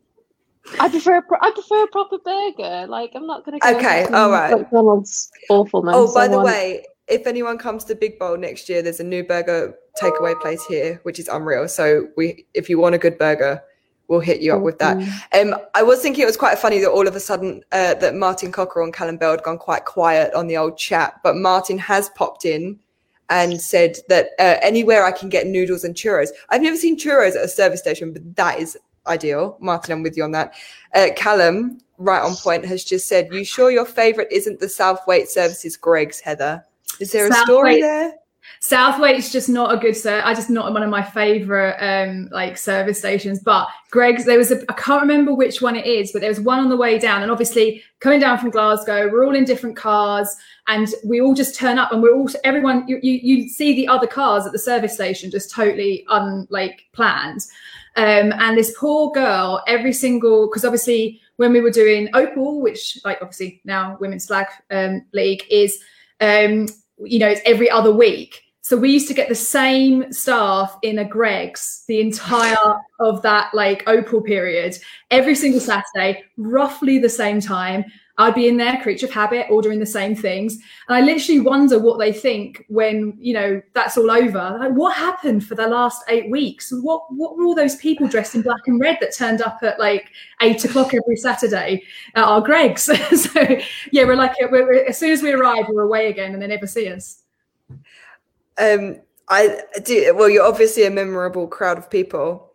I prefer a pro- I prefer a proper burger. Like I'm not gonna go Okay, all right. McDonald's awfulness. Oh, by I the want- way, if anyone comes to Big Bowl next year, there's a new burger takeaway place here, which is unreal. So we, if you want a good burger, we'll hit you up with that. Um, I was thinking it was quite funny that all of a sudden uh, that Martin Cockerell and Callum Bell had gone quite quiet on the old chat, but Martin has popped in and said that uh, anywhere I can get noodles and churros. I've never seen churros at a service station, but that is ideal. Martin, I'm with you on that. Uh, Callum, right on point, has just said, "You sure your favourite isn't the South Southwaite Services Greggs Heather? Is there a story there?" Southwaite's just not a good ser I just not one of my favorite um like service stations. But Greggs there was a I can't remember which one it is, but there was one on the way down. And obviously coming down from Glasgow, we're all in different cars and we all just turn up and we're all everyone you you, you see the other cars at the service station just totally un like planned. Um, and this poor girl, every single because obviously when we were doing Opal, which like obviously now women's flag um, league is um, you know, it's every other week. So we used to get the same staff in a Greggs the entire of that like Opal period, every single Saturday, roughly the same time. I'd be in there, creature of habit, ordering the same things. And I literally wonder what they think when, you know, that's all over. Like, what happened for the last eight weeks? What what were all those people dressed in black and red that turned up at like eight o'clock every Saturday at our Greggs? so yeah, we're like we're, as soon as we arrive, we're away again, and they never see us. Um, I do. Well, you're obviously a memorable crowd of people.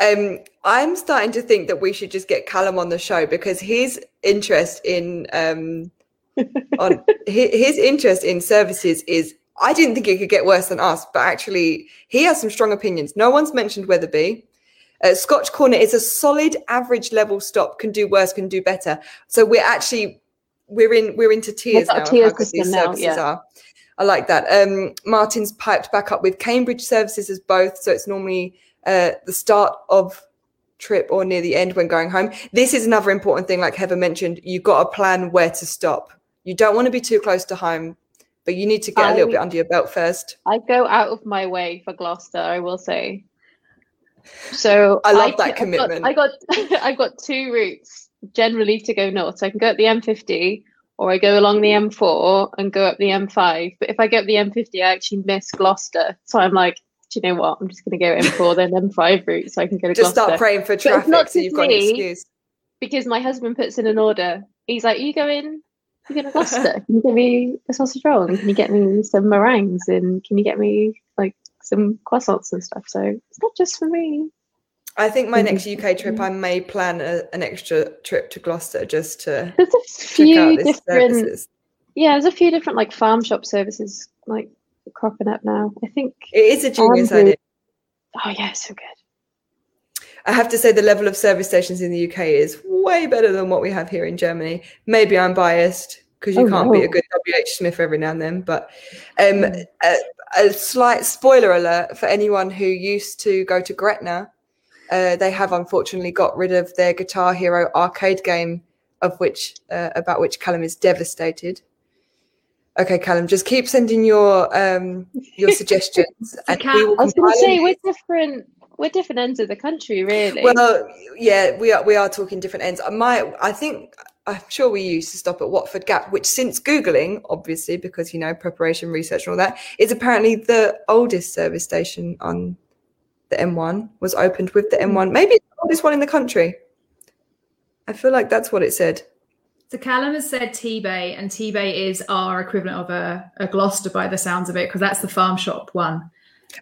Um, I'm starting to think that we should just get Callum on the show because his interest in um, on his, his interest in services is. I didn't think it could get worse than us, but actually, he has some strong opinions. No one's mentioned Wetherby. Uh, Scotch Corner is a solid average level stop. Can do worse, can do better. So we're actually we're in we're into tiers a now. of how these now, services yeah. are. I like that. Um, Martin's piped back up with Cambridge services as both, so it's normally uh, the start of trip or near the end when going home. This is another important thing, like Heather mentioned. You've got to plan where to stop. You don't want to be too close to home, but you need to get a little bit under your belt first. I go out of my way for Gloucester, I will say. So I love that commitment. I've got-. I got I've got two routes generally to go north. So I can go up the M50 or I go along the M4 and go up the M5. But if I go up the M50, I actually miss Gloucester. So I'm like, do you know what? I'm just going to go M4 then M5 route so I can go to Gloucester. Just Gloucester. start praying for traffic not so you've got an excuse. because my husband puts in an order. He's like, "You going? You going to Gloucester? Can you get me a sausage roll? And can you get me some meringues? And can you get me like some croissants and stuff. So it's not just for me. I think my next UK trip, I may plan a, an extra trip to Gloucester just to There's a check out few different services. yeah, there's a few different like farm shop services like cropping up now. I think It is a genius Andrew- idea. oh yeah, so good. I have to say the level of service stations in the UK is way better than what we have here in Germany. Maybe I'm biased because you Oh, can't be a good WH Smith every now and then. But um, Mm. a, a slight spoiler alert for anyone who used to go to Gretna, uh, they have unfortunately got rid of their Guitar Hero arcade game, of which uh, about which Callum is devastated. Okay, Callum, just keep sending your um, your suggestions, and I was going to say we're different we're different ends of the country, really. Well, yeah, we are we are talking different ends. I might, I think, I'm sure we used to stop at Watford Gap, which since googling, obviously because you know preparation, research, and all that, is apparently the oldest service station on the M1. Was opened with the M1, maybe it's the oldest one in the country. I feel like that's what it said. So Callum has said Tebay, and Tebay is our equivalent of a, a Gloucester by the sounds of it, because that's the farm shop one.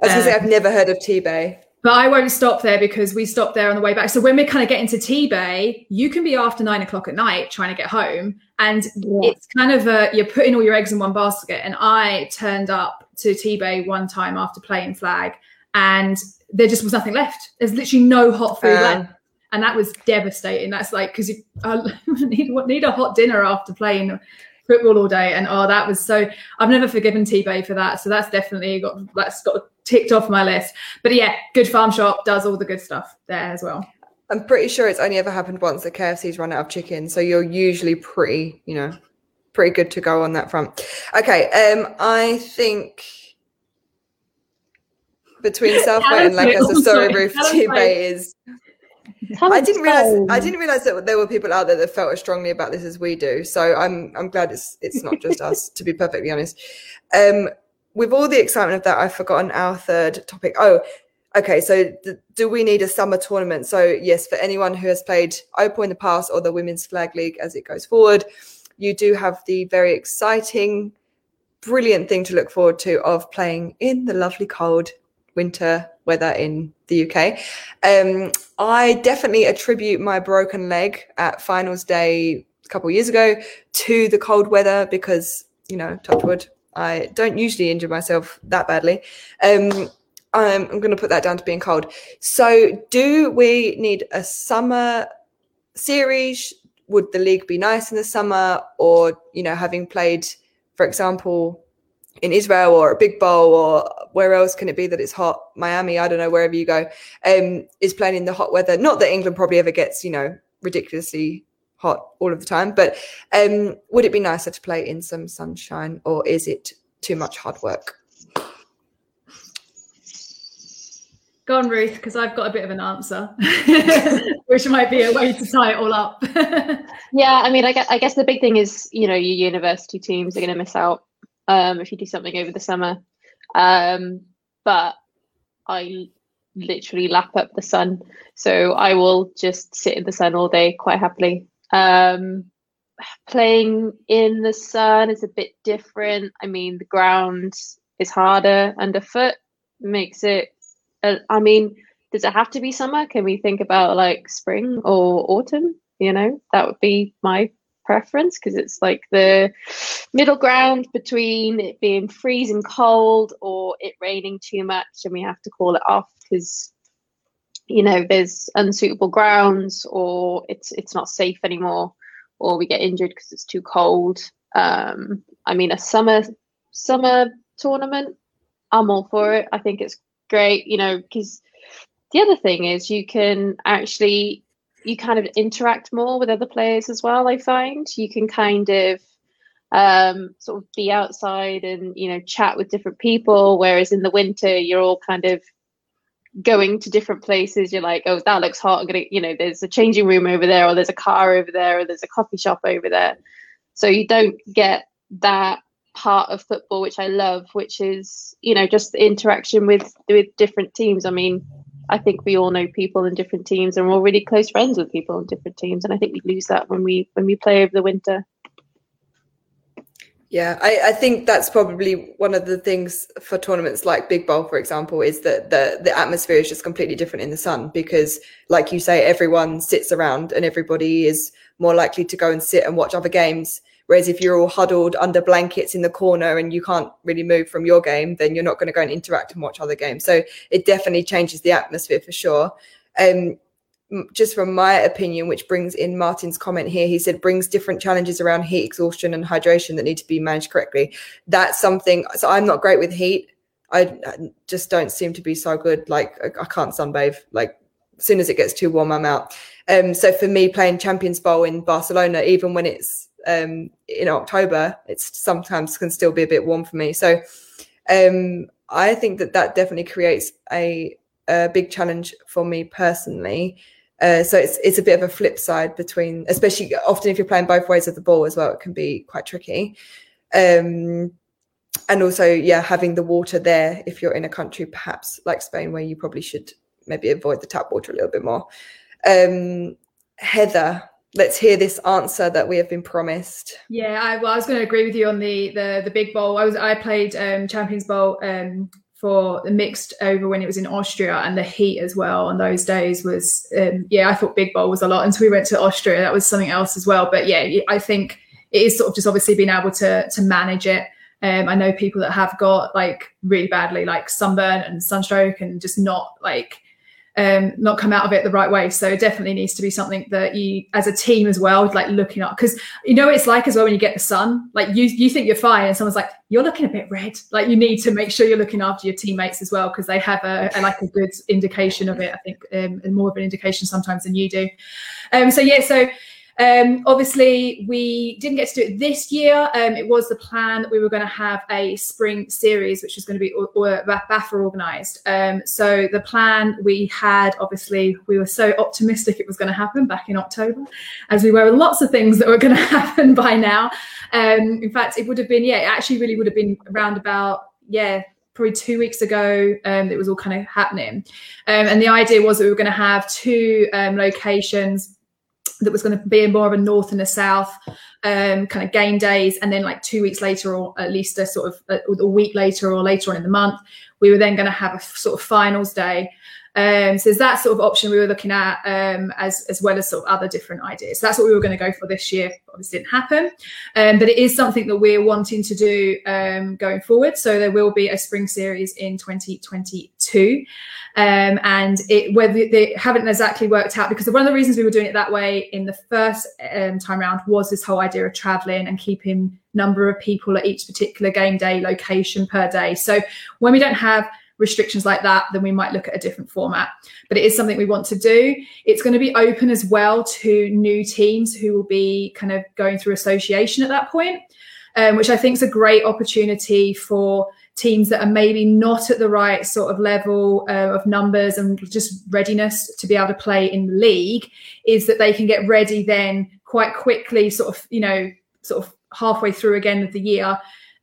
I was going to say Um, I've never heard of Tebay. But I won't stop there because we stopped there on the way back. So when we're kind of getting to Tebay, you can be after nine o'clock at night trying to get home, and Yeah. it's kind of a, you're putting all your eggs in one basket. And I turned up to Tebay one time after playing flag, and there just was nothing left. There's literally no hot food Um, left, and that was devastating. That's like because you I need need a hot dinner after playing football all day, and oh, that was so. I've never forgiven Tebay for that, so that's definitely got that's got ticked off my list. But yeah, good farm shop does all the good stuff there as well. I'm pretty sure it's only ever happened once that KFC's run out of chicken, so you're usually pretty, you know, pretty good to go on that front. Okay, um, I think between Southwaite and like- Lancaster, Sorry Callum's Tebay is. I didn't realize. I didn't realize that there were people out there that felt as strongly about this as we do. So I'm I'm glad it's it's not just us. To be perfectly honest, um, with all the excitement of that, I've forgotten our third topic. Oh, okay. So th- do we need a summer tournament? So yes, for anyone who has played Opal in the past or the Women's Flag League as it goes forward, you do have the very exciting, brilliant thing to look forward to of playing in the lovely cold winter weather in the UK. Um, I definitely attribute my broken leg at finals day a couple years ago to the cold weather because, you know, touch wood, I don't usually injure myself that badly. Um, I'm, I'm going to put that down to being cold. So, do we need a summer series? Would the league be nice in the summer? Or, you know, having played, for example, in Israel or a big bowl or where else can it be that it's hot? Miami, I don't know, wherever you go, um, is playing in the hot weather. Not that England probably ever gets, you know, ridiculously hot all of the time, but um, would it be nicer to play in some sunshine or is it too much hard work? Go on, Ruth, because I've got a bit of an answer, which might be a way to tie it all up. Yeah, I mean, I guess, I guess the big thing is, you know, your university teams are going to miss out um, if you do something over the summer. Um, but I literally lap up the sun, so I will just sit in the sun all day quite happily. Um, playing in the sun is a bit different. I mean, the ground is harder underfoot, makes it. Uh, I mean, does it have to be summer? Can we think about like spring or autumn? You know, that would be my preference because it's like the middle ground between it being freezing cold or it raining too much and we have to call it off because you know there's unsuitable grounds or it's it's not safe anymore or we get injured because it's too cold. Um i mean a summer summer tournament i'm all for it. I think it's great you know because the other thing is you can actually you kind of interact more with other players as well i find. You can kind of um sort of be outside and you know chat with different people whereas in the winter you're all kind of going to different places. You're like oh that looks hot. I'm gonna you know there's a changing room over there or there's a car over there or there's a coffee shop over there. So you don't get that part of football which i love which is you know just the interaction with with different teams. I mean I think we all know people in different teams, and we're all really close friends with people in different teams. And I think we lose that when we when we play over the winter. Yeah, I, I, think that's probably one of the things for tournaments like Big Bowl, for example, is that the the atmosphere is just completely different in the sun because, like you say, everyone sits around and everybody is more likely to go and sit and watch other games. Whereas if you're all huddled under blankets in the corner and you can't really move from your game, then you're not going to go and interact and watch other games. So it definitely changes the atmosphere for sure. Um, just from my opinion, which brings in Martin's comment here, he said brings different challenges around heat exhaustion and hydration that need to be managed correctly. That's something. So I'm not great with heat. I, just don't seem to be so good. Like I, can't sunbathe. Like as soon as it gets too warm, I'm out. Um, so for me, playing Champions Bowl in Barcelona, even when it's um, in October, it's sometimes can still be a bit warm for me. So um, I think that that definitely creates a, a big challenge for me personally. Uh, so it's it's a bit of a flip side between, especially often if you're playing both ways of the ball as well, it can be quite tricky. Um, and also, yeah, having the water there if you're in a country perhaps like Spain where you probably should maybe avoid the tap water a little bit more. Um, Heather, let's hear this answer that we have been promised. Yeah, I, well, I was going to agree with you on the the the big bowl. I was I played um, Champions Bowl um, for the mixed over when it was in Austria and the heat as well on those days was um, yeah I thought Big Bowl was a lot until we went to Austria that was something else as well but yeah I think it is sort of just obviously being able to to manage it um, I know people that have got like really badly like sunburn and sunstroke and just not like um, not come out of it the right way. So it definitely needs to be something that you, as a team as well, like looking up because you know it's like as well when you get the sun. Like you, you think you're fine, and someone's like, "You're looking a bit red." Like you need to make sure you're looking after your teammates as well because they have a, a, like a good indication of it. I think, um, and more of an indication sometimes than you do. Um, so yeah, so um, obviously, we didn't get to do it this year. Um, it was the plan that we were going to have a spring series, which was going to be or, BAFA organised. Um, so the plan we had, obviously, we were so optimistic it was going to happen back in October, as we were with lots of things that were going to happen by now. Um, in fact, it would have been, yeah, it actually really would have been around about, yeah, probably two weeks ago um, it was all kind of happening um, and the idea was that we were going to have two um, locations that was going to be more of a north and a south um, kind of game days and then like two weeks later or at least a sort of a, a week later or later on in the month we were then going to have a sort of finals day um, so there's that sort of option we were looking at um, as as well as sort of other different ideas. So that's what we were going to go for this year. Obviously, didn't happen, um, but it is something that we're wanting to do um, going forward. So there will be a spring series in 2022. Um, and it whether they haven't exactly worked out because one of the reasons we were doing it that way in the first um, time round was this whole idea of traveling and keeping number of people at each particular game day location per day. So when we don't have restrictions like that, then we might look at a different format. But it is something we want to do. It's going to be open as well to new teams who will be kind of going through association at that point, um, which I think is a great opportunity for teams that are maybe not at the right sort of level uh, of numbers and just readiness to be able to play in the league is that they can get ready then quite quickly sort of you know sort of halfway through again of the year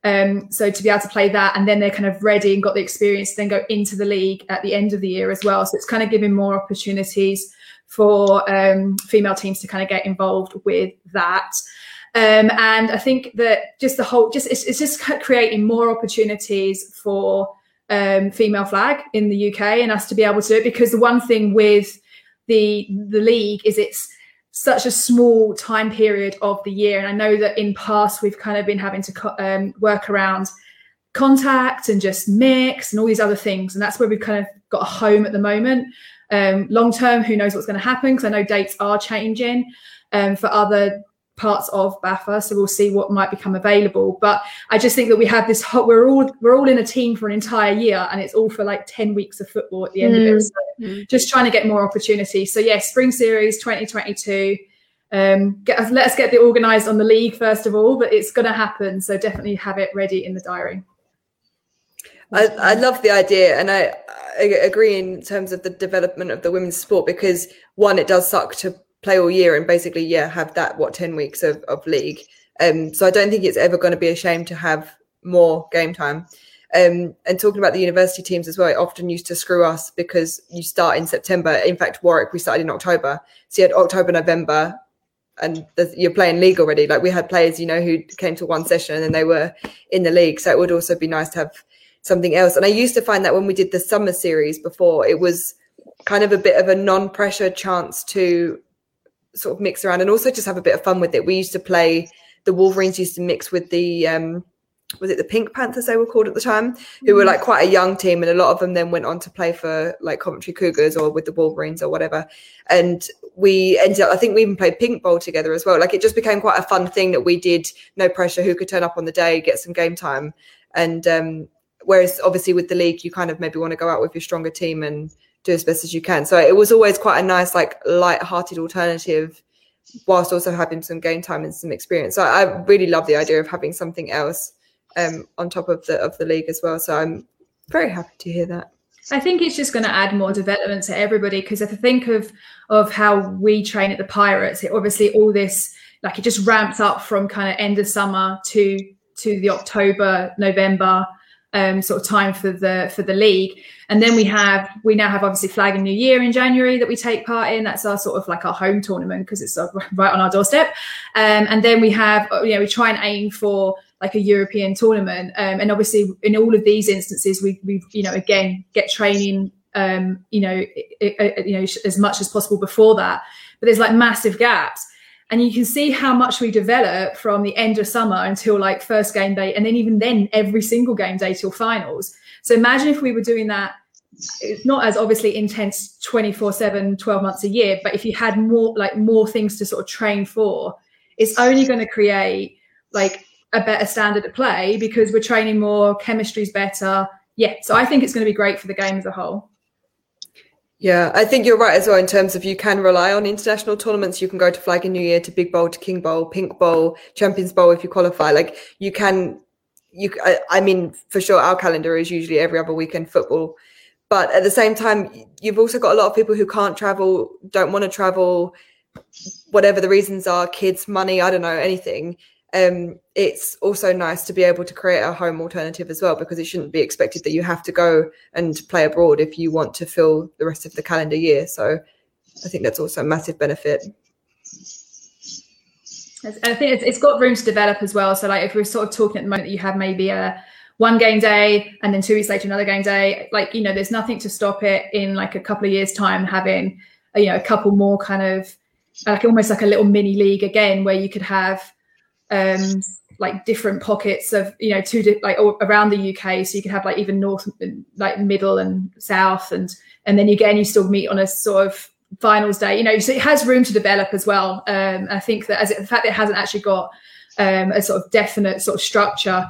um, so to be able to play that and then they're kind of ready and got the experience then go into the league at the end of the year as well. So it's kind of giving more opportunities for um, female teams to kind of get involved with that. Um, and I think that just the whole, just it's, it's just creating more opportunities for um, female flag in the UK and us to be able to do it. Because the one thing with the the league is it's such a small time period of the year. And I know that in past we've kind of been having to um, work around contact and just mix and all these other things. And that's where we've kind of got a home at the moment. Um, long term, who knows what's going to happen? Because I know dates are changing um, for other parts of BAFA, so we'll see what might become available. But I just think that we have this. Hot, we're all we're all in a team for an entire year, and it's all for like ten weeks of football at the end mm. of it. Mm. So just trying to get more opportunities. So yeah, spring series 2022. Um, get, let us get the organised on the league first of all, but it's going to happen. So definitely have it ready in the diary. I, I love the idea, and I, I agree in terms of the development of the women's sport because one, it does suck to play all year and basically yeah have that what 10 weeks of, of league um so i don't think it's ever going to be a shame to have more game time um and talking about the university teams as well it often used to screw us because you start in september in fact warwick we started in october so you had october november and you're playing league already. Like we had players, you know, who came to one session and then they were in the league. So it would also be nice to have something else. And I used to find that when we did the summer series before, it was kind of a bit of a non-pressure chance to sort of mix around and also just have a bit of fun with it. We used to play the Wolverines used to mix with the um was it the Pink Panthers they were called at the time, who were mm. like quite a young team, and a lot of them then went on to play for like Coventry Cougars or with the Wolverines or whatever. And we ended up, I think we even played pink bowl together as well. Like it just became quite a fun thing that we did, no pressure, who could turn up on the day, get some game time. And um, whereas obviously with the league, you kind of maybe want to go out with your stronger team and do as best as you can. So it was always quite a nice, like light-hearted alternative, whilst also having some game time and some experience. So I really love the idea of having something else um, on top of the of the league as well. So I'm very happy to hear that. I think it's just going to add more development to everybody because if I think of of how we train at the Pirates, it obviously all this like it just ramps up from kind of end of summer to to the October November um, sort of time for the for the league, and then we have we now have obviously Flag and New Year in January that we take part in. That's our sort of like our home tournament because it's right on our doorstep, um, and then we have you know we try and aim for like a European tournament. Um, and obviously, in all of these instances, we we you know again get training um, you know it, it, you know as much as possible before that. But there's like massive gaps. And you can see how much we develop from the end of summer until like first game day, and then even then every single game day till finals. So imagine if we were doing that it's not as obviously intense 24 7 12 months a year but if you had more like more things to sort of train for it's only going to create like a better standard of play because we're training more, chemistry's better. Yeah, so I think it's going to be great for the game as a whole. Yeah, I think you're right as well in terms of you can rely on international tournaments. You can go to Flag and New Year, to Big Bowl, to King Bowl, Pink Bowl, Champions Bowl if you qualify. Like you can, you. I, I mean, for sure, our calendar is usually every other weekend football, but at the same time, you've also got a lot of people who can't travel, don't want to travel, whatever the reasons are, kids, money, I don't know, anything um, it's also nice to be able to create a home alternative as well because it shouldn't be expected that you have to go and play abroad if you want to fill the rest of the calendar year. So I think that's also a massive benefit. I think it's, it's got room to develop as well. So like if we're sort of talking at the moment that you have maybe a one game day and then two weeks later another game day, like you know, there's nothing to stop it in like a couple of years time having you know a couple more kind of like almost like a little mini league again where you could have um, like different pockets of you know two di- like around the UK. So you could have like even north, like middle and south, and and then again you still meet on a sort of finals day. You know, so it has room to develop as well. Um, I think that as it, the fact that it hasn't actually got um, a sort of definite sort of structure.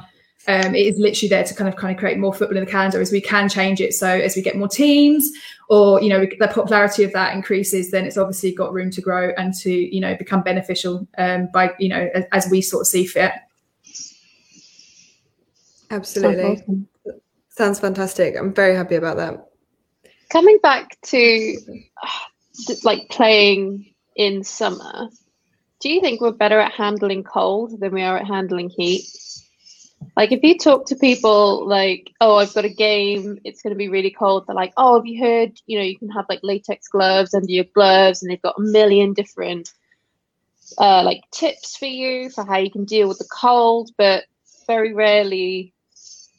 Um, it is literally there to kind of kind of create more football in the calendar as we can change it. So as we get more teams, or you know the popularity of that increases, then it's obviously got room to grow and to you know become beneficial um, by you know as, as, we sort of see fit. Absolutely, Sounds, awesome. Sounds fantastic. I'm very happy about that. Coming back to like playing in summer, do you think we're better at handling cold than we are at handling heat? Like if you talk to people like, oh, I've got a game, it's going to be really cold. They're like, oh, have you heard? You know, you can have like latex gloves under your gloves, and they've got a million different uh, like tips for you for how you can deal with the cold. But very rarely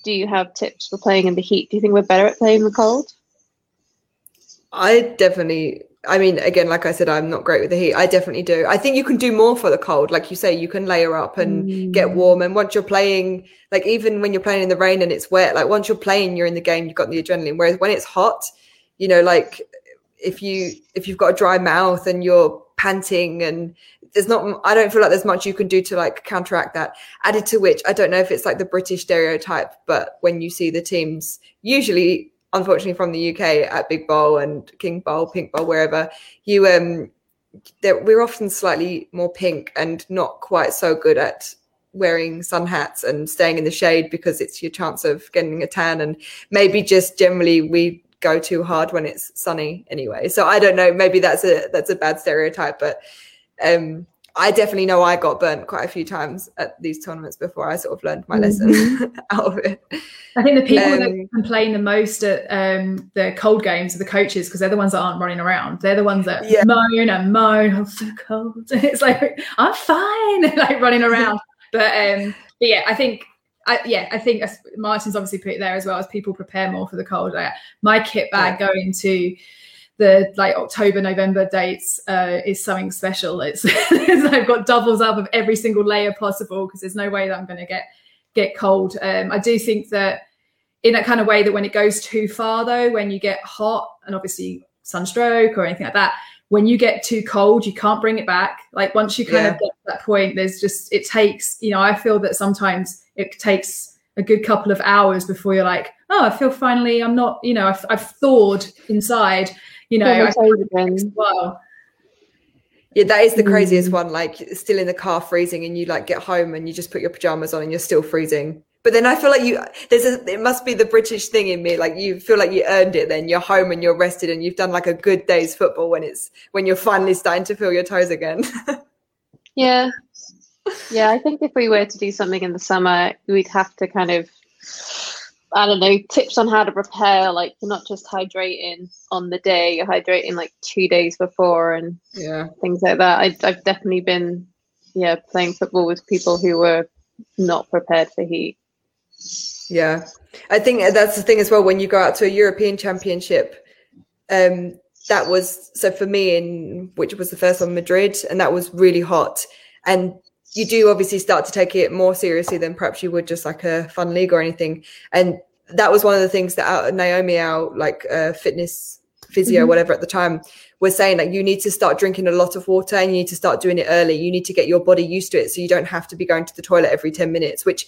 do you have tips for playing in the heat. Do you think we're better at playing in the cold? I definitely I mean, again, like I said, I'm not great with the heat. I definitely do. I think you can do more for the cold. Like you say, you can layer up and mm. get warm. And once you're playing, like even when you're playing in the rain and it's wet, like once you're playing, you're in the game, you've got the adrenaline. Whereas when it's hot, you know, like if you if you've got a dry mouth and you're panting and there's not I don't feel like there's much you can do to like counteract that. Added to which I don't know if it's like the British stereotype, but when you see the teams usually unfortunately from the UK at Big Bowl and King Bowl, Pink Bowl, wherever, you um we're often slightly more pink and not quite so good at wearing sun hats and staying in the shade because it's your chance of getting a tan and maybe just generally we go too hard when it's sunny anyway. So I don't know, maybe that's a that's a bad stereotype, but um I definitely know I got burnt quite a few times at these tournaments before I sort of learned my lesson Mm-hmm. out of it. I think the people that Um, complain the most at um, the cold games are the coaches because they're the ones that aren't running around. They're the ones that Yeah. moan and moan. I'm so cold. It's like I'm fine, like running around. But um, but yeah, I think. I, yeah, I think as- Martin's obviously put it there as well as people prepare more for the cold. Like my kit bag going to the like October, November dates uh, is something special. It's, I've got doubles up of every single layer possible because there's no way that I'm going to get get cold. Um, I do think that in that kind of way that when it goes too far though, when you get hot and obviously sunstroke or anything like that, when you get too cold, you can't bring it back. Like once you kind Yeah. of get to that point, there's just it takes, you know, I feel that sometimes it takes a good couple of hours before you're like, oh, I feel finally, I'm not, you know, I've, I've thawed inside, you know, Feel toes again. well, Yeah, that is the craziest Mm. one. Like still in the car freezing and you like get home and you just put your pajamas on and you're still freezing. But then I feel like you there's a it must be the British thing in me. Like you feel like you earned it then you're home and you're rested and you've done like a good day's football when it's when you're finally starting to feel your toes again. Yeah. Yeah, I think if we were to do something in the summer, we'd have to kind of, I don't know, tips on how to prepare. Like, you're not just hydrating on the day, you're hydrating like two days before and yeah. things like that. I, I've definitely been, yeah, playing football with people who were not prepared for heat. Yeah. I think that's the thing as well when you go out to a European championship um that was so for me in which was the first one Madrid and that was really hot and you do obviously start to take it more seriously than perhaps you would just like a fun league or anything and that was one of the things that our, Naomi our like uh, fitness physio Mhm. whatever at the time was saying like you need to start drinking a lot of water and you need to start doing it early you need to get your body used to it so you don't have to be going to the toilet every 10 minutes which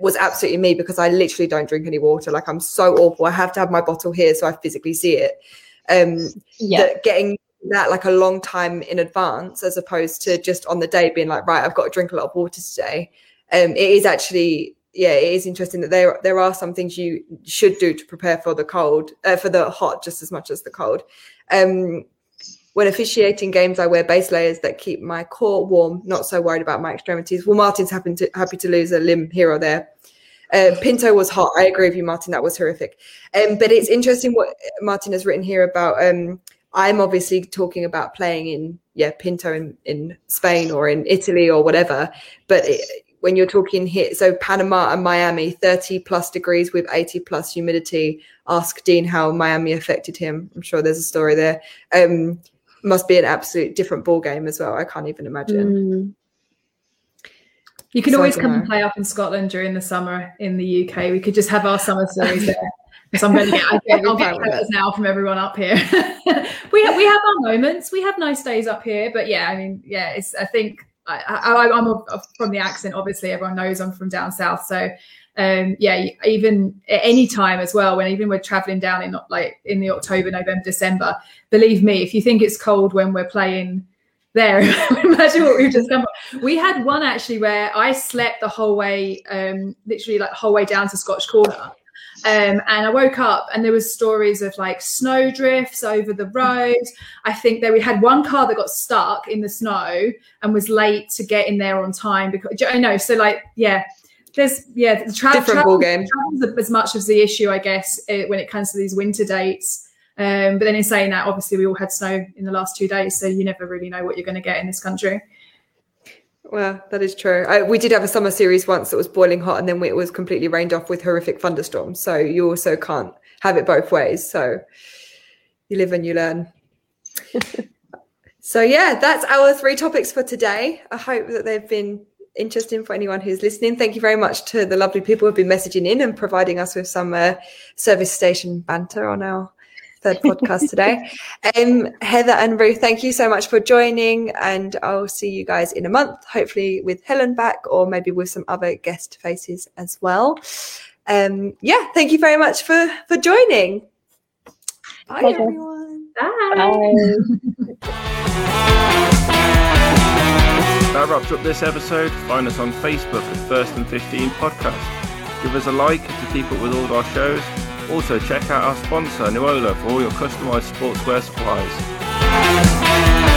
was absolutely me because I literally don't drink any water. Like I'm so awful. I have to have my bottle here so I physically see it. Um, Yeah. that getting that like a long time in advance as opposed to just on the day being like, right, I've got to drink a lot of water today. Um, it is actually, yeah, it is interesting that there there are some things you should do to prepare for the cold, uh, for the hot just as much as the cold. Um, when officiating games, I wear base layers that keep my core warm, not so worried about my extremities. Well, Martin's happy to happy to lose a limb here or there. Uh, Pinto was hot. I agree with you, Martin. That was horrific. Um, but it's interesting what Martin has written here about. Um, I'm obviously talking about playing in yeah Pinto in, in Spain or in Italy or whatever. But it, when you're talking here, so Panama and Miami, 30 plus degrees with 80 plus humidity. Ask Dean how Miami affected him. I'm sure there's a story there. Um, must be an absolute different ball game as well. I can't even imagine. Mm. You can So always come and play up in Scotland during the summer in the UK. We could just have our summer series there. Because I'm going to get, I get, I'll get now from everyone up here. we have, we have our moments. We have nice days up here, but yeah, I mean, yeah, it's. I think I, I, I'm a, from the accent. Obviously, everyone knows I'm from down south. So, um, yeah, even at any time as well. When even we're traveling down in like in the October, November, December. Believe me, if you think it's cold when we're playing there. Imagine what we've just come. from. We had one actually where I slept the whole way, um, literally like the whole way down to Scotch Corner. Um, and I woke up and there was stories of like snow drifts over the road. I think that we had one car that got stuck in the snow and was late to get in there on time because I know. So like, yeah, there's yeah, the tra- Different travel- ball game. as much as the issue, I guess, uh, when it comes to these winter dates. Um, but then in saying that, obviously we all had snow in the last two days, so you never really know what you're going to get in this country. Well, that is true. I, we did have a summer series once that was boiling hot, and then we, it was completely rained off with horrific thunderstorms. So you also can't have it both ways. So you live and you learn. so yeah, that's our three topics for today. I hope that they've been interesting for anyone who's listening. Thank you very much to the lovely people who've been messaging in and providing us with some uh, service station banter on our third podcast today. Um, Heather and Ruth, thank you so much for joining, and I'll see you guys in a month, hopefully with Helen back, or maybe with some other guest faces as well. Um, yeah, thank you very much for for joining. Bye, Pleasure. everyone. Bye. Bye. That wraps up this episode. Find us on Facebook at First and 15 Podcast. Give us a like to keep up with all of our shows. Also, check out our sponsor, Nuola, for all your customized sportswear supplies.